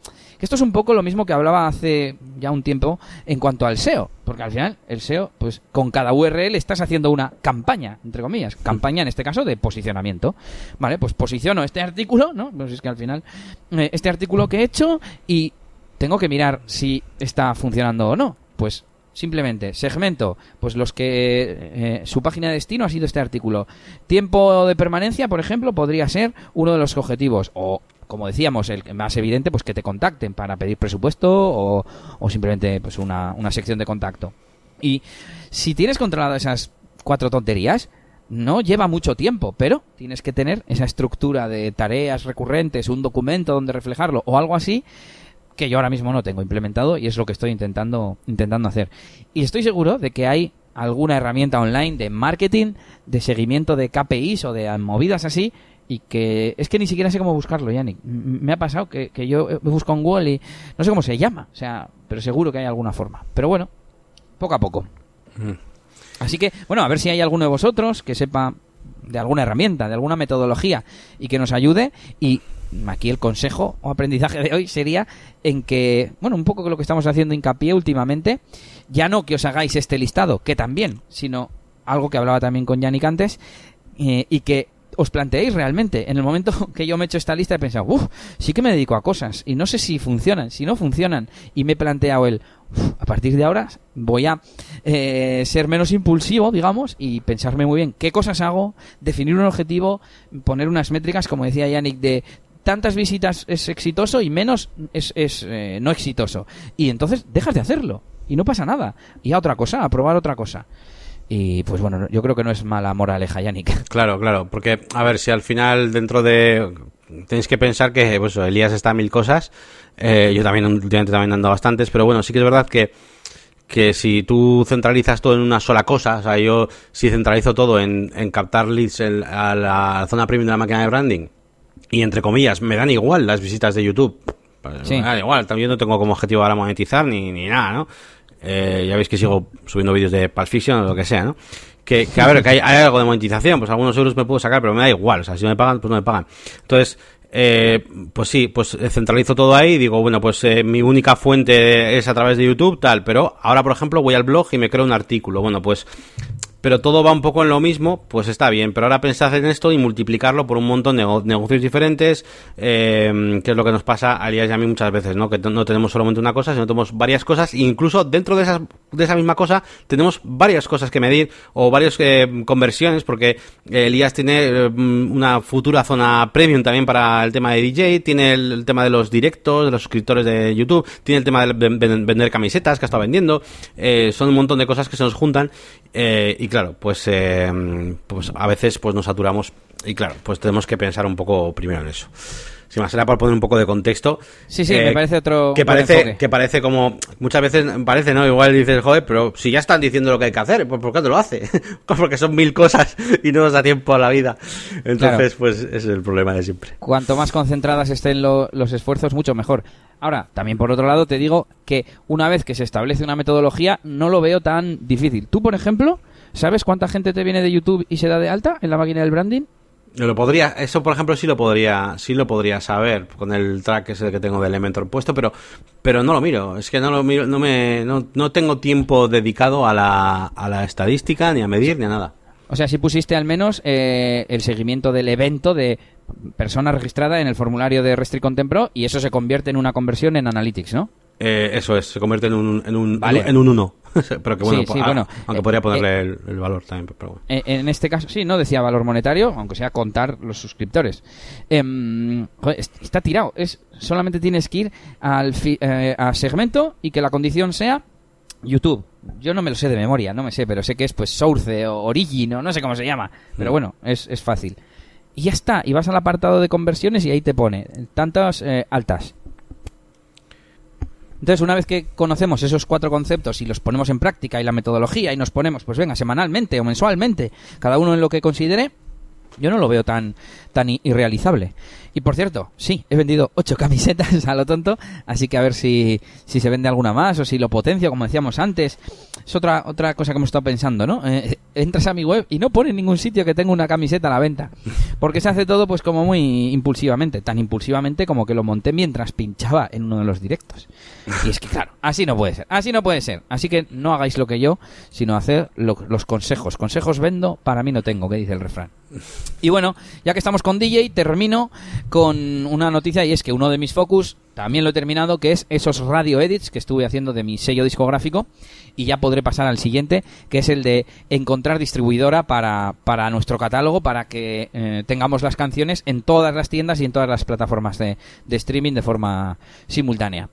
que esto es un poco lo mismo que hablaba hace ya un tiempo en cuanto al SEO, porque al final el SEO, pues con cada URL estás haciendo una campaña, entre comillas, campaña en este caso de posicionamiento, vale, pues posiciono este artículo, ¿no? Pues es que al final, eh, este artículo que he hecho y tengo que mirar si está funcionando o no, pues Simplemente, segmento, pues los que eh, su página de destino ha sido este artículo. Tiempo de permanencia, por ejemplo, podría ser uno de los objetivos. O, como decíamos, el más evidente, pues que te contacten para pedir presupuesto o, simplemente pues una, una sección de contacto. Y si tienes controlado esas cuatro tonterías, no lleva mucho tiempo, pero tienes que tener esa estructura de tareas recurrentes, un documento donde reflejarlo o algo así que yo ahora mismo no tengo implementado y es lo que estoy intentando, intentando hacer. Y estoy seguro de que hay alguna herramienta online de marketing, de seguimiento de KPIs o de movidas así, y que es que ni siquiera sé cómo buscarlo, Yannick. Me ha pasado que, que yo busco en Google y no sé cómo se llama, o sea, pero seguro que hay alguna forma. Pero bueno, poco a poco. Mm. Así que, bueno, a ver si hay alguno de vosotros que sepa de alguna herramienta, de alguna metodología y que nos ayude y aquí el consejo o aprendizaje de hoy sería en que, bueno, un poco lo que estamos haciendo hincapié últimamente, ya no que os hagáis este listado, que también, sino algo que hablaba también con Yannick antes, eh, y que os planteéis realmente. En el momento (laughs) que yo me he hecho esta lista he pensado, uff, sí que me dedico a cosas y no sé si funcionan, si no funcionan. Y me he planteado el, a partir de ahora voy a eh, ser menos impulsivo, digamos, y pensarme muy bien qué cosas hago, definir un objetivo, poner unas métricas, como decía Yannick, de tantas visitas es exitoso y menos es, es eh, no exitoso. Y entonces dejas de hacerlo y no pasa nada. Y a otra cosa, a probar otra cosa. Y pues bueno, yo creo que no es mala moraleja, Yannick. (laughs) Claro, claro, porque a ver, si al final dentro de... Tenéis que pensar que pues, Elías está a mil cosas, eh, yo también últimamente también ando bastantes, pero bueno, sí que es verdad que que si tú centralizas todo en una sola cosa, o sea, yo si centralizo todo en, en captar leads a la zona premium de la máquina de branding, y entre comillas, me dan igual las visitas de YouTube. Pues, me dan igual, también no tengo como objetivo ahora monetizar ni, ni nada, ¿no? Eh, ya veis que sigo subiendo vídeos de Pulp Fiction o lo que sea, ¿no? Que, que a ver, que hay, algo de monetización, pues algunos euros me puedo sacar, pero me da igual, o sea, si no me pagan, pues no me pagan. Entonces, eh, pues sí, pues centralizo todo ahí y digo, bueno, pues eh, mi única fuente es a través de YouTube, tal, pero ahora, por ejemplo, voy al blog y me creo un artículo. Bueno, pues pero todo va un poco en lo mismo, pues está bien. Pero ahora pensad en esto y multiplicarlo por un montón de negocios diferentes, eh, que es lo que nos pasa a Elías y a mí muchas veces, ¿no? Que no tenemos solamente una cosa, sino tenemos varias cosas, e incluso dentro de, esas, de esa misma cosa tenemos varias cosas que medir o varias eh, conversiones, porque Elías tiene eh, una futura zona premium también para el tema de DJ, tiene el, tema de los directos, de los suscriptores de YouTube, tiene el tema de vender camisetas que ha estado vendiendo, son un montón de cosas que se nos juntan y claro, pues, eh, pues a veces pues nos saturamos y claro, pues tenemos que pensar un poco primero en eso. Si más era por poner un poco de contexto. Sí, sí, me eh, parece otro. Que parece, que parece como. Muchas veces parece, ¿no? Igual dices, joder, pero si ya están diciendo lo que hay que hacer, pues ¿por qué te lo hace? (laughs) Porque son mil cosas y no nos da tiempo a la vida. Entonces, pues ese es el problema de siempre. Cuanto más concentradas estén los esfuerzos, mucho mejor. Ahora, también por otro lado, te digo que una vez que se establece una metodología, no lo veo tan difícil. Tú, por ejemplo, ¿Sabes cuánta gente te viene de YouTube y se da de alta en la máquina del branding? Lo podría, eso por ejemplo sí lo podría, sí lo podría saber con el track ese que tengo de Elementor puesto, pero, pero no lo miro. Es que no lo miro, no me, no, no tengo tiempo dedicado a la, a la estadística, ni a medir, ni a nada. O sea, si pusiste al menos eh, el seguimiento del evento de persona registrada en el formulario de Restrict Content Pro y eso se convierte en una conversión en Analytics, ¿no? Eh, eso es, se convierte en un, en un, en un 1. (laughs) pero que bueno, ah, aunque eh, podría ponerle eh, el, valor también. Pero En este caso, sí, no decía valor monetario, aunque sea contar los suscriptores. Em, está tirado. Es Solamente tienes que ir al a segmento y que la condición sea YouTube. Yo no me lo sé de memoria, no me sé, pero sé que es pues Source o Origin o no sé cómo se llama. Pero mm. bueno, es, es fácil. Y ya está, y vas al apartado de conversiones y ahí te pone tantas altas, entonces, una vez que conocemos esos cuatro conceptos y los ponemos en práctica y la metodología y nos ponemos, pues venga, semanalmente o mensualmente, cada uno en lo que considere, yo no lo veo tan, tan irrealizable. Y por cierto, sí, he vendido ocho (laughs) camisetas a lo tonto, así que a ver si, si se vende alguna más o si lo potencio, como decíamos antes. Es otra, otra cosa que hemos estado pensando, ¿no? Eh, entras a mi web y no pone en ningún sitio que tenga una camiseta a la venta. Porque se hace todo pues como muy impulsivamente, tan impulsivamente como que lo monté mientras pinchaba en uno de los directos. Y es que claro, así no puede ser, así no puede ser. Así que no hagáis lo que yo, sino hacer los consejos. Consejos vendo, para mí no tengo, que dice el refrán. Y bueno, ya que estamos con DJ, termino con una noticia y es que uno de mis focus, también lo he terminado, que es esos radio edits que estuve haciendo de mi sello discográfico y ya podré pasar al siguiente, que es el de encontrar distribuidora para, para nuestro catálogo, para que eh, tengamos las canciones en todas las tiendas y en todas las plataformas de, de streaming de forma simultánea.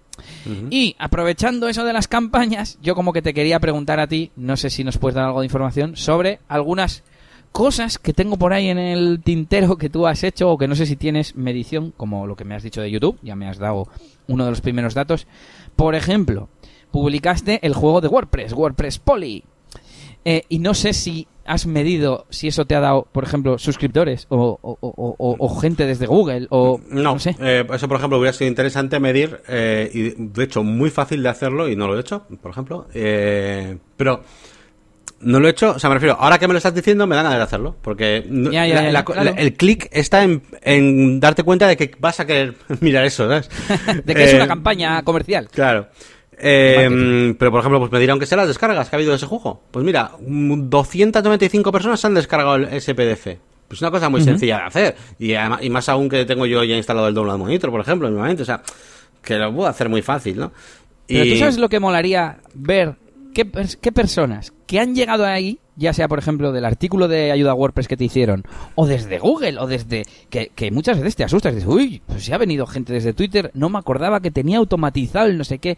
Y aprovechando eso de las campañas, yo como que te quería preguntar a ti, no sé si nos puedes dar algo de información, sobre algunas cosas que tengo por ahí en el tintero que tú has hecho o que no sé si tienes medición, como lo que me has dicho de YouTube, ya me has dado uno de los primeros datos. Por ejemplo, publicaste el juego de WordPress, WordPress Poly. Eh, y no sé si has medido si eso te ha dado, por ejemplo, suscriptores o, gente desde Google o no, sé. Eh, eso, por ejemplo, hubiera sido interesante medir eh, y de hecho muy fácil de hacerlo y no lo he hecho, por ejemplo. pero no lo he hecho, o sea, me refiero, ahora que me lo estás diciendo, me dan ganas de hacerlo. Porque el clic está en, darte cuenta de que vas a querer (laughs) mirar eso, ¿sabes? (laughs) de que es una eh, campaña comercial. Claro. Eh, pero, por ejemplo, pues me dirán que sean las descargas que ha habido de ese juego. Pues mira, 295 personas han descargado ese PDF. Pues una cosa muy sencilla de hacer. Y, y más aún que tengo yo ya instalado el Download Monitor, por ejemplo, en momento. O sea, que lo puedo hacer muy fácil, ¿no? Pero tú sabes lo que molaría ver ¿qué, personas que han llegado ahí, ya sea por ejemplo del artículo de ayuda a WordPress que te hicieron, o desde Google, o desde. que, muchas veces te asustas, dices, uy, pues si ha venido gente desde Twitter, no me acordaba que tenía automatizado el no sé qué.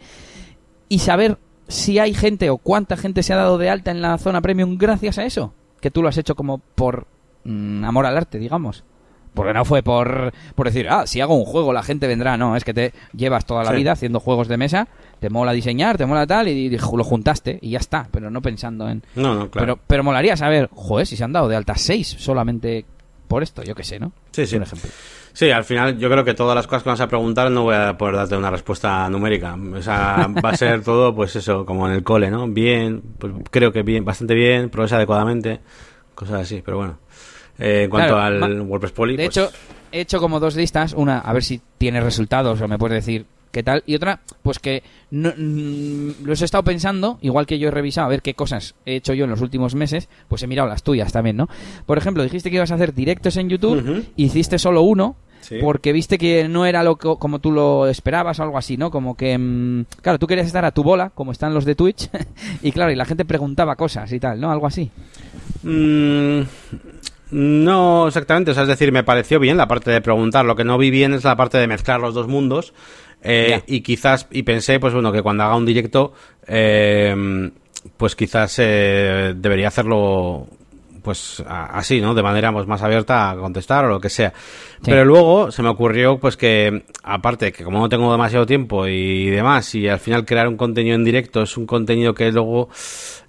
Y saber si hay gente o cuánta gente se ha dado de alta en la zona premium gracias a eso. Que tú lo has hecho como por mm, amor al arte, digamos. Porque no fue por, por decir, ah, si hago un juego la gente vendrá. No, es que te llevas toda la vida haciendo juegos de mesa, te mola diseñar, te mola tal, y, lo juntaste y ya está. Pero no pensando en. No, no, claro. Pero, pero molaría saber, joder, si se han dado de alta seis solamente por esto, yo qué sé, ¿no? Sí, sí. ejemplo. Sí, al final yo creo que todas las cosas que vas a preguntar no voy a poder darte una respuesta numérica. O sea, va a ser todo, pues eso, como en el cole, ¿no? Bien, pues creo que bien, bastante bien, progresa adecuadamente, cosas así, pero bueno. Eh, en cuanto al WordPress Poly. De pues hecho, he hecho como dos listas. Una, a ver si tiene resultados o me puedes decir qué tal. Y otra, pues que no, mm, los he estado pensando, igual que yo he revisado a ver qué cosas he hecho yo en los últimos meses, pues he mirado las tuyas también, ¿no? Por ejemplo, dijiste que ibas a hacer directos en YouTube, hiciste solo uno. Porque viste que no era lo como tú lo esperabas o algo así, ¿no? Como que, mm, claro, tú querías estar a tu bola, como están los de Twitch, (laughs) y claro, y la gente preguntaba cosas y tal, ¿no? Algo así. Mm, no, exactamente. O sea, es decir, me pareció bien la parte de preguntar. Lo que no vi bien es la parte de mezclar los dos mundos. Eh, y quizás, y pensé, pues bueno, que cuando haga un directo, eh, pues quizás eh, debería hacerlo pues así, ¿no? De manera pues, más abierta a contestar o lo que sea. Pero luego se me ocurrió pues que aparte que como no tengo demasiado tiempo y demás y al final crear un contenido en directo es un contenido que luego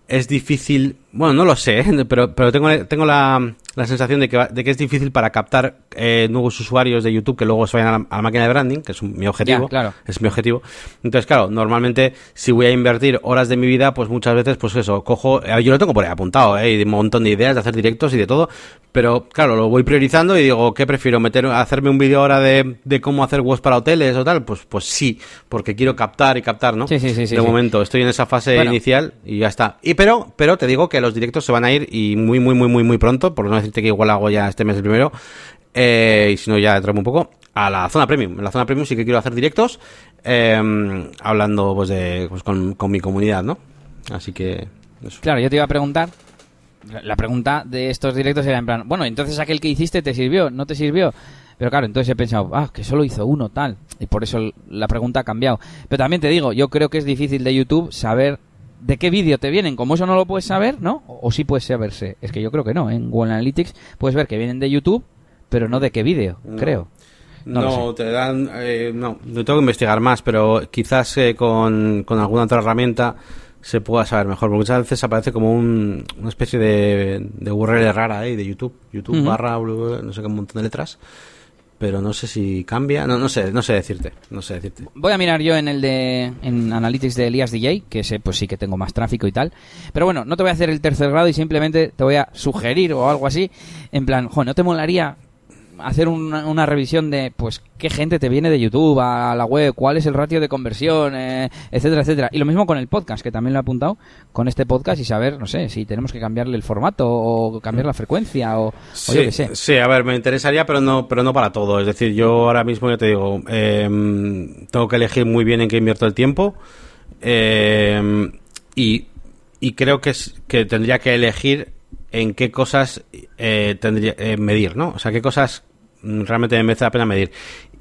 es difícil, bueno, no lo sé, (laughs) pero, pero tengo, tengo la, la sensación de que, de que es difícil para captar eh, nuevos usuarios de YouTube que luego se vayan a la, máquina de branding, que es mi objetivo. claro. Es mi objetivo. Entonces, claro, normalmente si voy a invertir horas de mi vida, pues muchas veces, pues eso, cojo, yo lo tengo por ahí apuntado, ¿eh? Y un montón de ideas de hacer directos y de todo, pero claro, lo voy priorizando y digo, ¿qué prefiero? ¿Meter, hacerme un vídeo ahora de, de cómo hacer webs para hoteles o tal? Pues, pues sí, porque quiero captar y captar, ¿no? Sí, sí, sí. de momento, estoy en esa fase inicial y ya está. Y pero, pero te digo que los directos se van a ir y muy, muy, muy, muy, muy pronto, por no decirte que igual hago ya este mes el primero, eh, y si no ya traigo un poco, a la zona premium. En la zona premium sí que quiero hacer directos, eh, hablando pues de, pues con, con mi comunidad, ¿no? Así que... Claro, yo te iba a preguntar la pregunta de estos directos era en plan, bueno, entonces aquel que hiciste te sirvió, no te sirvió. Pero claro, entonces he pensado, ah, que solo hizo uno, tal. Y por eso la pregunta ha cambiado. Pero también te digo, yo creo que es difícil de YouTube saber de qué vídeo te vienen. Como eso no lo puedes saber, ¿no? O, sí puedes saberse. Es que yo creo que no. En Google Analytics puedes ver que vienen de YouTube, pero no de qué vídeo, creo. No, te dan. Eh, no, no tengo que investigar más, pero quizás eh, con, con alguna otra herramienta se pueda saber mejor, porque muchas veces aparece como un, una especie de, de URL rara ahí de YouTube, YouTube barra, no sé qué, un montón de letras, pero no sé si cambia, no, no sé, no sé decirte, no sé decirte. Voy a mirar yo en el de, en Analytics de Elias DJ, que sé, pues sí que tengo más tráfico y tal, pero bueno, no te voy a hacer el tercer grado y simplemente te voy a sugerir o algo así, en plan, jo, ¿no te molaría hacer una, una, revisión de pues qué gente te viene de YouTube a la web, cuál es el ratio de conversión, eh, etcétera, etcétera. Y lo mismo con el podcast, que también lo he apuntado con este podcast y saber, no sé, si tenemos que cambiarle el formato o cambiar la frecuencia o, sí, yo qué sé. Sí, a ver, me interesaría, pero no, pero no para todo. Es decir, yo ahora mismo ya te digo, eh, tengo que elegir muy bien en qué invierto el tiempo eh, y, y creo que, es, que tendría que elegir en qué cosas eh, tendría eh, medir, ¿no? O sea, qué cosas realmente me merece la pena medir.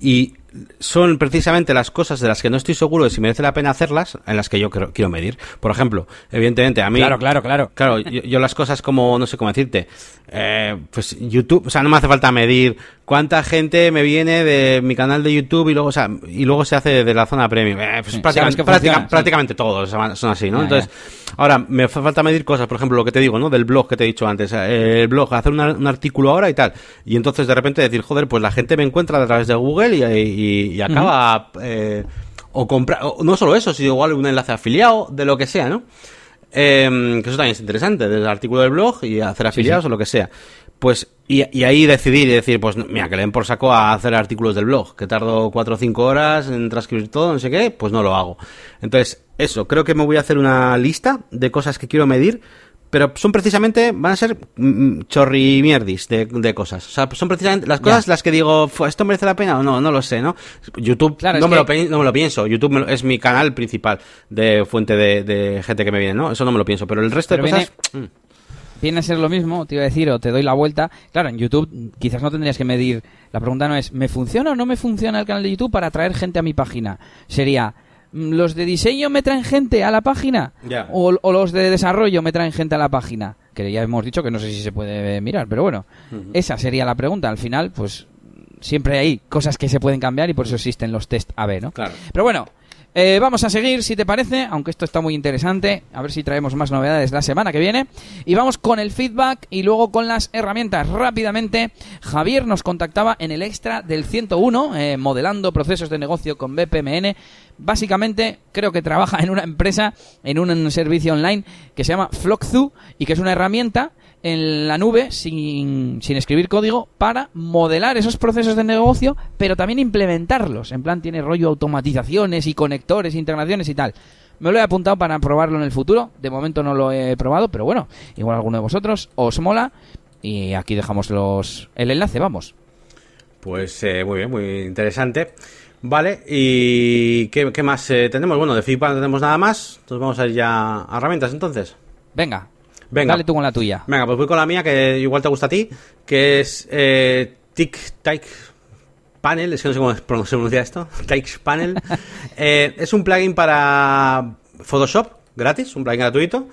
Y son precisamente las cosas de las que no estoy seguro de si merece la pena hacerlas, en las que yo quiero medir. Por ejemplo, evidentemente, a mí. Claro, claro, claro. Claro, yo, las cosas como, no sé cómo decirte, eh, pues YouTube, o sea, no me hace falta medir cuánta gente me viene de mi canal de YouTube y luego, o sea, y luego se hace de la zona premium. Eh, pues prácticamente, prácticamente todos son así, ¿no? Entonces, ahora, me hace falta medir cosas, por ejemplo, lo que te digo, ¿no? Del blog que te he dicho antes, eh, el blog, hacer un artículo ahora y tal. Y entonces de repente decir, joder, pues la gente me encuentra a través de Google y, y, acaba, eh, o comprar, no solo eso, sino igual un enlace afiliado, de lo que sea, ¿no? Eh, que eso también es interesante, desde el artículo del blog y hacer afiliados o lo que sea. Pues, y, y, ahí decidir y decir, pues mira, que le den por saco a hacer artículos del blog, que tardo cuatro o cinco horas en transcribir todo, no sé qué, pues no lo hago. Entonces, eso, creo que me voy a hacer una lista de cosas que quiero medir pero son precisamente, van a ser mm, mm, chorrimierdis de, de cosas. O sea, son precisamente las cosas las que digo, ¿esto merece la pena o no? No lo sé, ¿no? YouTube no, me lo, no me lo pienso. YouTube es mi canal principal de fuente de, de, gente que me viene, ¿no? Eso no me lo pienso. Pero el resto de cosas... Viene, mm. viene a ser lo mismo, te iba a decir, o te doy la vuelta. Claro, en YouTube quizás no tendrías que medir... La pregunta no es, ¿me funciona o no me funciona el canal de YouTube para atraer gente a mi página? Sería ¿Los de diseño me traen gente a la página? O, los de desarrollo me traen gente a la página? Que ya hemos dicho que no sé si se puede mirar, pero bueno, esa sería la pregunta. Al final, pues siempre hay cosas que se pueden cambiar y por eso existen los test AB, ¿no? Claro. Pero bueno, eh, vamos a seguir, si te parece, aunque esto está muy interesante. A ver si traemos más novedades la semana que viene. Y vamos con el feedback y luego con las herramientas. Rápidamente, Javier nos contactaba en el extra del 101, eh, modelando procesos de negocio con BPMN. Básicamente, creo que trabaja en una empresa, en un servicio online que se llama Flockzu y que es una herramienta en la nube sin, sin, escribir código para modelar esos procesos de negocio, pero también implementarlos. En plan, tiene rollo automatizaciones y conectores, integraciones y tal. Me lo he apuntado para probarlo en el futuro. De momento no lo he probado, pero bueno, igual alguno de vosotros os mola. Y aquí dejamos los, el enlace, vamos. Pues eh, muy bien, muy interesante. Vale, ¿y qué, qué más eh, tenemos? Bueno, de feedback no tenemos nada más. Entonces vamos a ir ya a herramientas entonces. Venga, Venga. Dale tú con la tuya. Venga, pues voy con la mía, que igual te gusta a ti, que es eh, TikTok Panel, es que no sé cómo se pronuncia esto, (laughs) TikTok Panel. (laughs) eh, es un plugin para Photoshop, gratis, un plugin gratuito,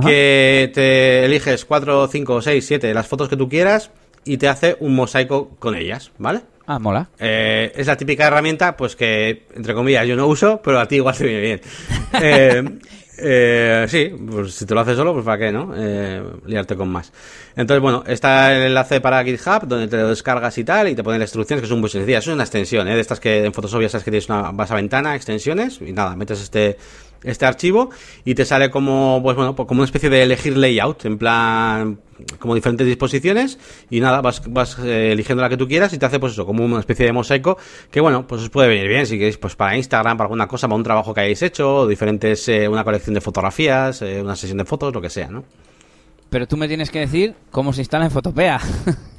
que te eliges 4, 5, 6, 7, las fotos que tú quieras y te hace un mosaico con ellas, ¿vale? Ah, mola. Eh, es la típica herramienta, pues que, entre comillas, yo no uso, pero a ti igual te viene bien. (laughs) eh, Eh, sí, pues si te lo haces solo, pues para qué, ¿no? Eh, liarte con más. Entonces, bueno, está el enlace para GitHub, donde te lo descargas y tal, y te ponen las instrucciones, que son muy sencillas. Es una extensión, ¿eh? De estas que en Photoshop ya sabes que tienes una vas a ventana, extensiones, y nada, metes este este archivo y te sale como, pues bueno, pues como una especie de elegir layout, en plan, como diferentes disposiciones y nada, vas, vas eh, eligiendo la que tú quieras y te hace pues eso, como una especie de mosaico que bueno, pues os puede venir bien si queréis pues para Instagram, para alguna cosa, para un trabajo que hayáis hecho, diferentes, eh, una colección de fotografías, eh, una sesión de fotos, lo que sea, ¿no? Pero tú me tienes que decir cómo se instala en Fotopea. (laughs)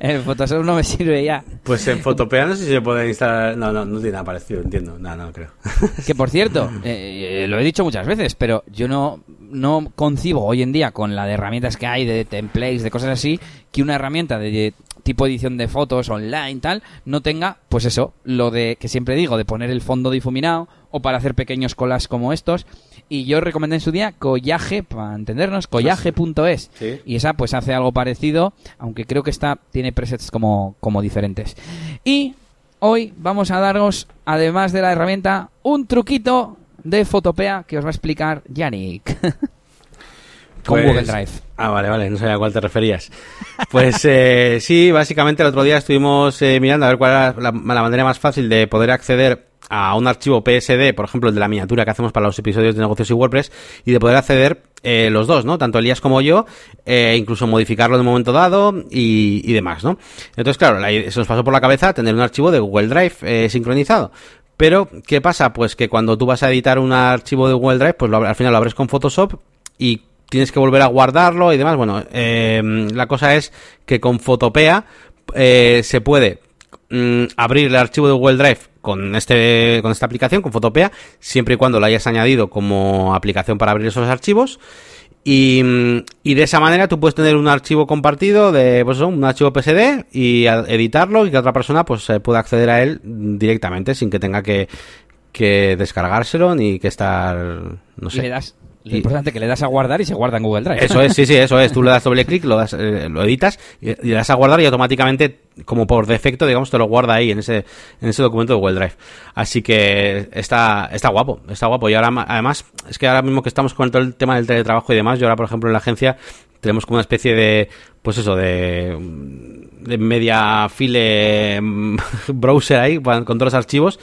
en, Photoshop no me sirve ya. Pues en Fotopea no sé si se puede instalar. No, no, no tiene nada parecido, entiendo. No, no creo. (laughs) que por cierto, eh, lo he dicho muchas veces, pero yo no, no concibo hoy en día con la de herramientas que hay, de templates, de cosas así, que una herramienta de tipo edición de fotos online tal no tenga pues eso lo de que siempre digo de poner el fondo difuminado o para hacer pequeños colas como estos y yo recomendé en su día Collaje, para entendernos, collaje.es. Y esa pues hace algo parecido, aunque creo que esta tiene presets como, como diferentes. Y hoy vamos a daros, además de la herramienta, un truquito de Fotopea que os va a explicar Yannick. (laughs) Con pues, Google Drive. Ah, vale, vale, no sabía a cuál te referías. Pues (laughs) eh, sí, básicamente el otro día estuvimos eh, mirando a ver cuál era la manera más fácil de poder acceder a un archivo PSD, por ejemplo, el de la miniatura que hacemos para los episodios de negocios y WordPress, y de poder acceder eh, los dos, ¿no? Tanto Elías como yo, eh, incluso modificarlo en un momento dado y, demás, ¿no? Entonces, claro, se nos pasó por la cabeza tener un archivo de Google Drive eh, sincronizado. Pero, ¿qué pasa? Pues que cuando tú vas a editar un archivo de Google Drive, pues al final lo abres con Photoshop y tienes que volver a guardarlo y demás. Bueno, la cosa es que con Photopea se puede mm, abrir el archivo de Google Drive con este con esta aplicación, con Fotopea, siempre y cuando lo hayas añadido como aplicación para abrir esos archivos. Y, y, de esa manera tú puedes tener un archivo compartido de pues un archivo PSD y editarlo y que otra persona pues pueda acceder a él directamente sin que tenga que, que descargárselo ni que estar no sé. Lo importante es que le das a guardar y se guarda en Google Drive. Eso es, sí, sí, eso es. Tú le das doble clic, lo, das, eh, lo editas y, le das a guardar y automáticamente, como por defecto, digamos, te lo guarda ahí en ese, en ese documento de Google Drive. Así que está, está guapo, está guapo. Y ahora, además, es que ahora mismo que estamos con todo el tema del teletrabajo y demás, yo ahora, por ejemplo, en la agencia tenemos como una especie de, pues eso, de, media file mm, (laughs) browser ahí con todos los archivos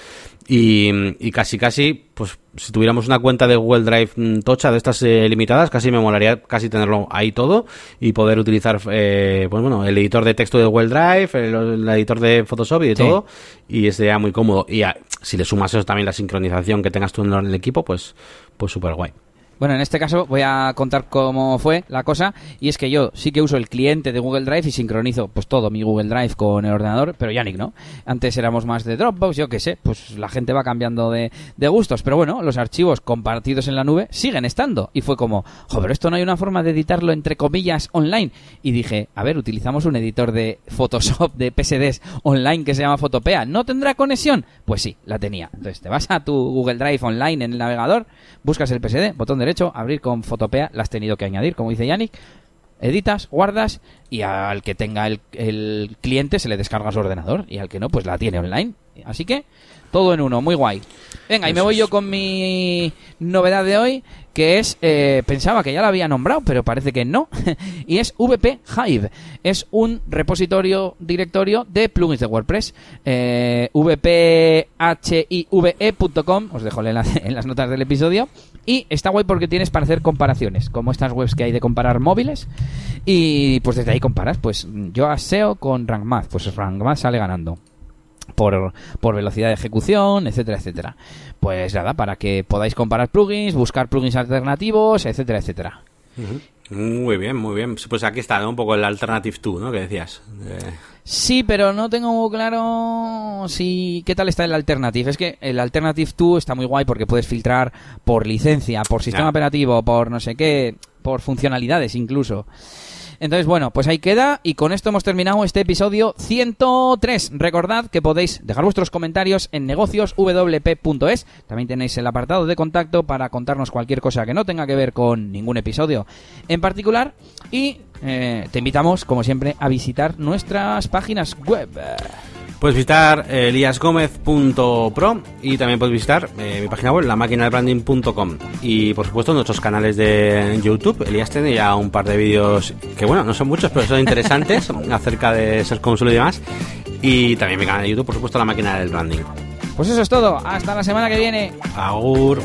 y, casi, casi, pues si tuviéramos una cuenta de Google Drive mm, tocha de estas eh, limitadas, casi me molaría casi tenerlo ahí todo y poder utilizar, eh, pues bueno, el editor de texto de Google Drive, el, editor de Photoshop y de todo, y sería muy cómodo. Y si le sumas eso también la sincronización que tengas tú en el equipo, pues, pues súper guay. Bueno, en este caso voy a contar cómo fue la cosa y es que yo sí que uso el cliente de Google Drive y sincronizo pues todo mi Google Drive con el ordenador, pero Yannick no. Antes éramos más de Dropbox, yo qué sé, pues la gente va cambiando de, de gustos, pero bueno, los archivos compartidos en la nube siguen estando y fue como, joder, esto no hay una forma de editarlo entre comillas online y dije, a ver, utilizamos un editor de Photoshop de PSDs online que se llama Photopea, ¿no tendrá conexión? Pues sí, la tenía. Entonces te vas a tu Google Drive online en el navegador, buscas el PSD, botón de hecho, abrir con Fotopea, la has tenido que añadir, como dice Yannick. Editas, guardas y al que tenga el, el cliente se le descarga su ordenador y al que no, pues la tiene online. Así que todo en uno, muy guay. Venga, y me voy yo con mi novedad de hoy, que es, eh, pensaba que ya la había nombrado, pero parece que no, (laughs) y es VP Hive. Es un repositorio directorio de plugins de WordPress. Eh, vphive.com, os dejo el enlace (laughs) en las notas del episodio. Y está guay porque tienes para hacer comparaciones, como estas webs que hay de comparar móviles. Y pues desde ahí comparas, pues yo a SEO con RankMath, pues RankMath sale ganando por, por velocidad de ejecución, etcétera, etcétera. Pues nada, para que podáis comparar plugins, buscar plugins alternativos, etcétera, etcétera. Muy bien, muy bien. Pues aquí está, Un poco el Alternative 2, ¿no? Que decías. Sí, pero no tengo claro si qué tal está el Alternative. Es que el Alternative 2 está muy guay porque puedes filtrar por licencia, por sistema operativo, por no sé qué, por funcionalidades incluso. Entonces, bueno, pues ahí queda y con esto hemos terminado este episodio 103. Recordad que podéis dejar vuestros comentarios en negocioswp.es. También tenéis el apartado de contacto para contarnos cualquier cosa que no tenga que ver con ningún episodio en particular. Y eh, te invitamos, como siempre, a visitar nuestras páginas web. Puedes visitar eliasgomez.pro y también puedes visitar eh, mi página web, la branding.com y por supuesto nuestros canales de YouTube. Elías tiene ya un par de vídeos que bueno, no son muchos, pero son interesantes (laughs) acerca de ser consul y demás. Y también mi canal de YouTube, por supuesto, la máquina del branding. Pues eso es todo. Hasta la semana que viene. Agur.